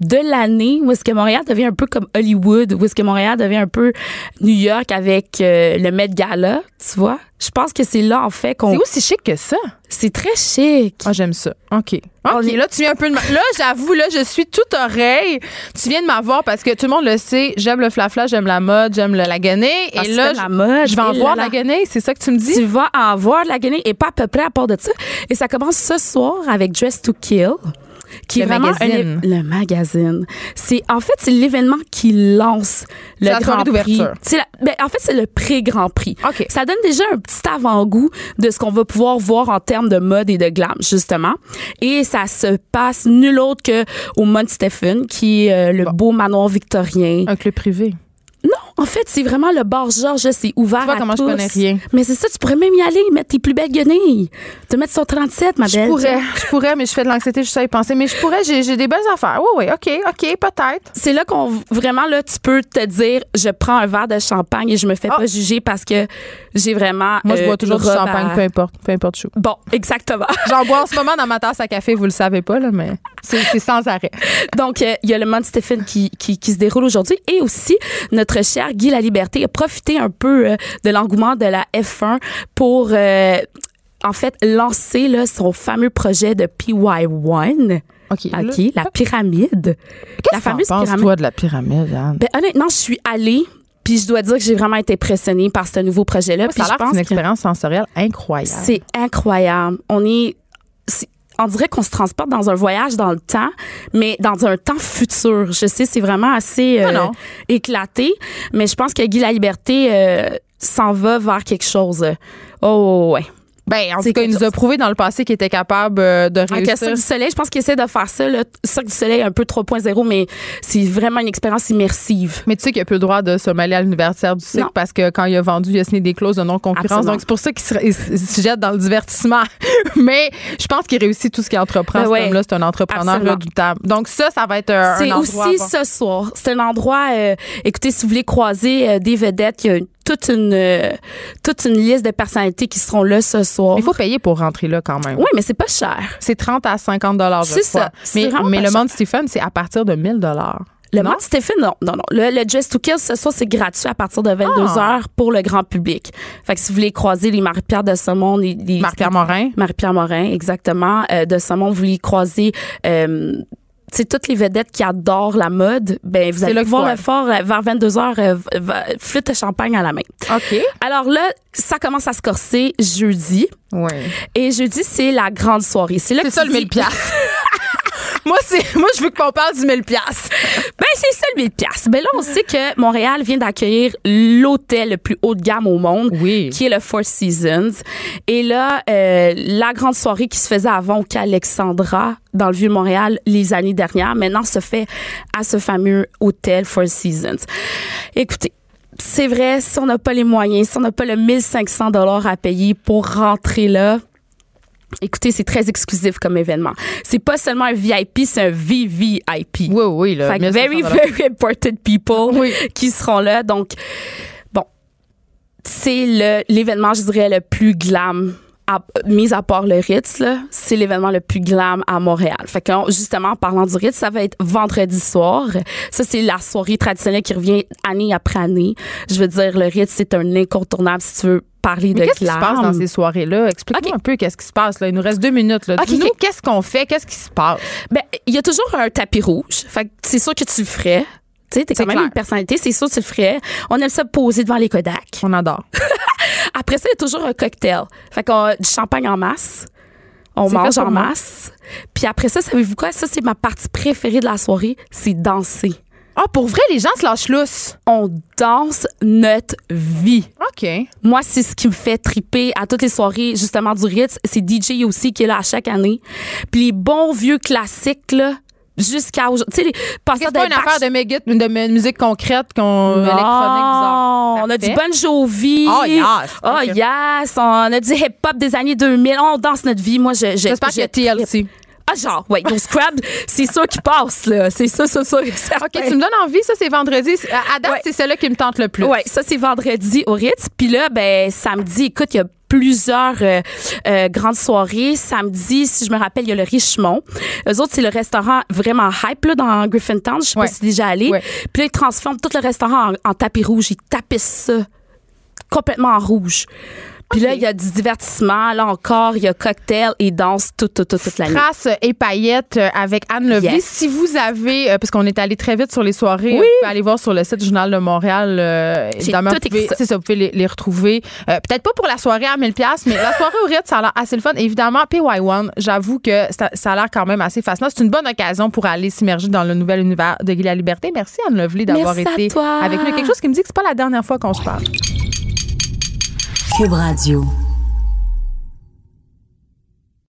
de l'année où est-ce que Montréal devient un peu comme Hollywood, où est-ce que Montréal devient un peu New York avec euh, le Met Gala, tu vois? Je pense que c'est là, en fait, qu'on... C'est aussi chic que ça. C'est très chic. Ah, j'aime ça. OK. OK, là, tu viens un peu de... ma- Là, j'avoue, là, je suis toute oreille. Tu viens de m'avoir parce que tout le monde le sait. J'aime le flafla, j'aime la mode, j'aime le laganais. Parce Et que là, la mode. je vais en voir la laganais. C'est ça que tu me dis? Tu vas en voir la guenille et pas à peu près à part de ça. Et ça commence ce soir avec Dress to Kill. Qui Le est vraiment magazine. le magazine. C'est en fait c'est l'événement qui lance le la Grand Prix. la- ben, en fait c'est le pré-Grand Prix. OK. Ça donne déjà un petit avant-goût de ce qu'on va pouvoir voir en termes de mode et de glam justement. Et ça se passe nul autre que au Mont Stephen qui est euh, le beau manoir victorien. Un club privé. En fait, c'est vraiment le bar Georges, c'est ouvert Tu vois à comment je tous. connais rien. Mais c'est ça, tu pourrais même y aller, mettre tes plus belles guenilles. Te mettre sur 37, ma Je belle. pourrais, je pourrais, mais je fais de l'anxiété juste à y penser. Mais je pourrais, j'ai des belles affaires. Oui, oui, OK, OK, peut-être. C'est là qu'on vraiment là tu peux te dire je prends un verre de champagne et je me fais Ah. pas juger parce que j'ai vraiment Moi, je euh, bois toujours une du champagne, à- peu importe, peu importe chaud. Bon, exactement. J'en bois en ce moment dans ma tasse à café, vous le savez pas, là, mais c'est sans arrêt. Donc euh, il y a le Mount Stephen qui, qui qui se déroule aujourd'hui et aussi notre cher Guy La Liberté a profité un peu euh, de l'engouement de la F1 pour euh, en fait lancer là son fameux projet de PY1. OK. là, OK, la pyramide. Qu'est-ce que t'en penses, toi, de la pyramide, Anne? Ben, honnêtement, je suis allée puis je dois dire que j'ai vraiment été impressionnée par ce nouveau projet-là. ça Puis a je l'air une expérience sensorielle incroyable. c'est incroyable. On est, on dirait qu'on se transporte dans un voyage dans le temps, mais dans un temps futur. Je sais, c'est vraiment assez euh, Ah non. éclaté, mais je pense que Guy La Liberté euh, s'en va vers quelque chose. Oh ouais. Ben, en tout cas, il nous a prouvé dans le passé qu'il était capable euh, de réussir. Cirque du Soleil, je pense qu'il essaie de faire ça. Le Cirque du Soleil un peu 3.0, mais c'est vraiment une expérience immersive. Mais tu sais qu'il n'a plus le droit de se mêler à l'universitaire du cycle Non. parce que quand il a vendu, il a signé des clauses de non-concurrence. Donc, c'est pour ça qu'il se, jette dans le divertissement. Mais je pense qu'il réussit tout ce qu'il entreprend. Ben ouais. homme-là, c'est un entrepreneur Absolument. redoutable. Donc, ça, ça va être un C'est aussi ce soir. C'est un endroit, euh, écoutez, si vous voulez croiser euh, des vedettes, il y a une- toute une, euh, toute une liste de personnalités qui seront là ce soir. Il faut payer pour rentrer là quand même. Oui, mais c'est pas cher. C'est 30 à 50 dollars, je C'est crois. ça. Mais, le. Mount Stephen, c'est à partir de 1000 dollars. Le Non? Mount Stephen, non, non, non. Le, le Dress to Kill, ce soir, c'est gratuit à partir de 22 Ah. heures pour le grand public. Fait que si vous voulez croiser les Marie-Pierre de Saumon, les, les- Marc-Pierre Morin. Marie-Pierre Morin, exactement, euh, de Saumon, vous voulez croiser, euh, c'est toutes les vedettes qui adorent la mode, ben vous allez là qu'il voir faut le fort euh, vers 22 h euh, v- v- flûte de champagne à la main. OK. Alors là, ça commence à se corser jeudi Oui. et jeudi c'est la grande soirée. C'est là C'est que ça tu le dis- 1000 piastres. moi, c'est, moi, je veux qu'on parle du 1000 piastres. Ben, c'est ça le 1000 piastres. Ben là, on sait que Montréal vient d'accueillir l'hôtel le plus haut de gamme au monde. Oui. Qui est le Four Seasons. Et là, euh, la grande soirée qui se faisait avant au Alexandra dans le Vieux-Montréal les années dernières, maintenant se fait à ce fameux hôtel Four Seasons. Écoutez, c'est vrai, si on n'a pas les moyens, si on n'a pas le 1500 dollars à payer pour rentrer là, Écoutez, c'est très exclusif comme événement. C'est pas seulement un VIP, c'est un VVIP. Oui, oui. Là, Fait que 1500 very, very important people Oui. qui seront là. Donc, bon, c'est l'événement, je dirais, le plus glam. À, mis à part le Ritz, là, c'est l'événement le plus glam à Montréal. Fait que, justement, en parlant du Ritz, ça va être vendredi soir. Ça, c'est la soirée traditionnelle qui revient année après année. Je veux dire, le Ritz, c'est un incontournable si tu veux parler Mais de qu'est-ce qui se glam. passe dans ces soirées-là? Explique-nous Ok. un peu qu'est-ce qui se passe. Là. Il nous reste deux minutes. Là. Dis-nous ok. qu'est-ce qu'on fait, qu'est-ce qui se passe? Ben, il y a toujours un tapis rouge. Fait que c'est sûr que tu le ferais. Tu sais, t'es C'est quand même clair. une personnalité, c'est sûr que tu le ferais. On aime ça poser devant les Kodak. On adore. Après ça, il y a toujours un cocktail. Fait qu'on a du champagne en masse. On mange en masse. Puis après ça, savez-vous quoi? Ça, c'est ma partie préférée de la soirée. C'est danser. Ah, pour vrai, les gens se lâchent lousse. On danse notre vie. OK. Moi, c'est ce qui me fait triper à toutes les soirées, justement, du Ritz. C'est DJ aussi qui est là à chaque année. Puis les bons vieux classiques, là, jusqu'à aujourd'hui. C'est pas une affaire de, méga- de musique concrète, qu'on, électronique bizarre? On a du. Bon Jovi. Oh, yes. Oh, yes. On a du hip-hop des années 2000. On danse notre vie. Moi, je, je, J'espère je TLC. Ah, genre, ouais. Donc, Scrub, c'est ça qui passe, là. C'est ça, ça, ça. OK, tu me donnes envie. Ça, c'est vendredi. À à date, Ouais. c'est celle-là qui me tente le plus. Ouais, ça, c'est vendredi au Ritz. Puis là, ben, samedi, écoute, il y a plusieurs euh, euh, grandes soirées. Samedi, si je me rappelle, il y a le Richemont. Eux autres, c'est le restaurant vraiment hype là, dans Griffintown. Je sais Ouais. pas si déjà allé. Ouais. Puis là, ils transforment tout le restaurant en, en tapis rouge. Ils tapissent ça complètement en rouge. Puis là, il y a du divertissement. Là encore, il y a cocktail et danse toute, toute, toute, toute la nuit. Traces et paillettes euh, avec Anne. Yes. Si vous avez, euh, parce qu'on est allé très vite sur les soirées, Oui. vous pouvez aller voir sur le site du Journal de Montréal. euh, évidemment, tout vous pouvez, écrit ça. ça, vous pouvez les, les retrouver. Euh, Peut-être pas pour la soirée à 1000 mais la soirée au Ritz, ça a l'air assez le fun. Évidemment, PY1, j'avoue que ça, ça a l'air quand même assez fascinant. C'est une bonne occasion pour aller s'immerger dans le nouvel univers de Guy la Liberté. Merci Anne Lovely d'avoir été avec nous. Quelque chose qui me dit que c'est pas la dernière fois qu'on se parle. Cube Radio.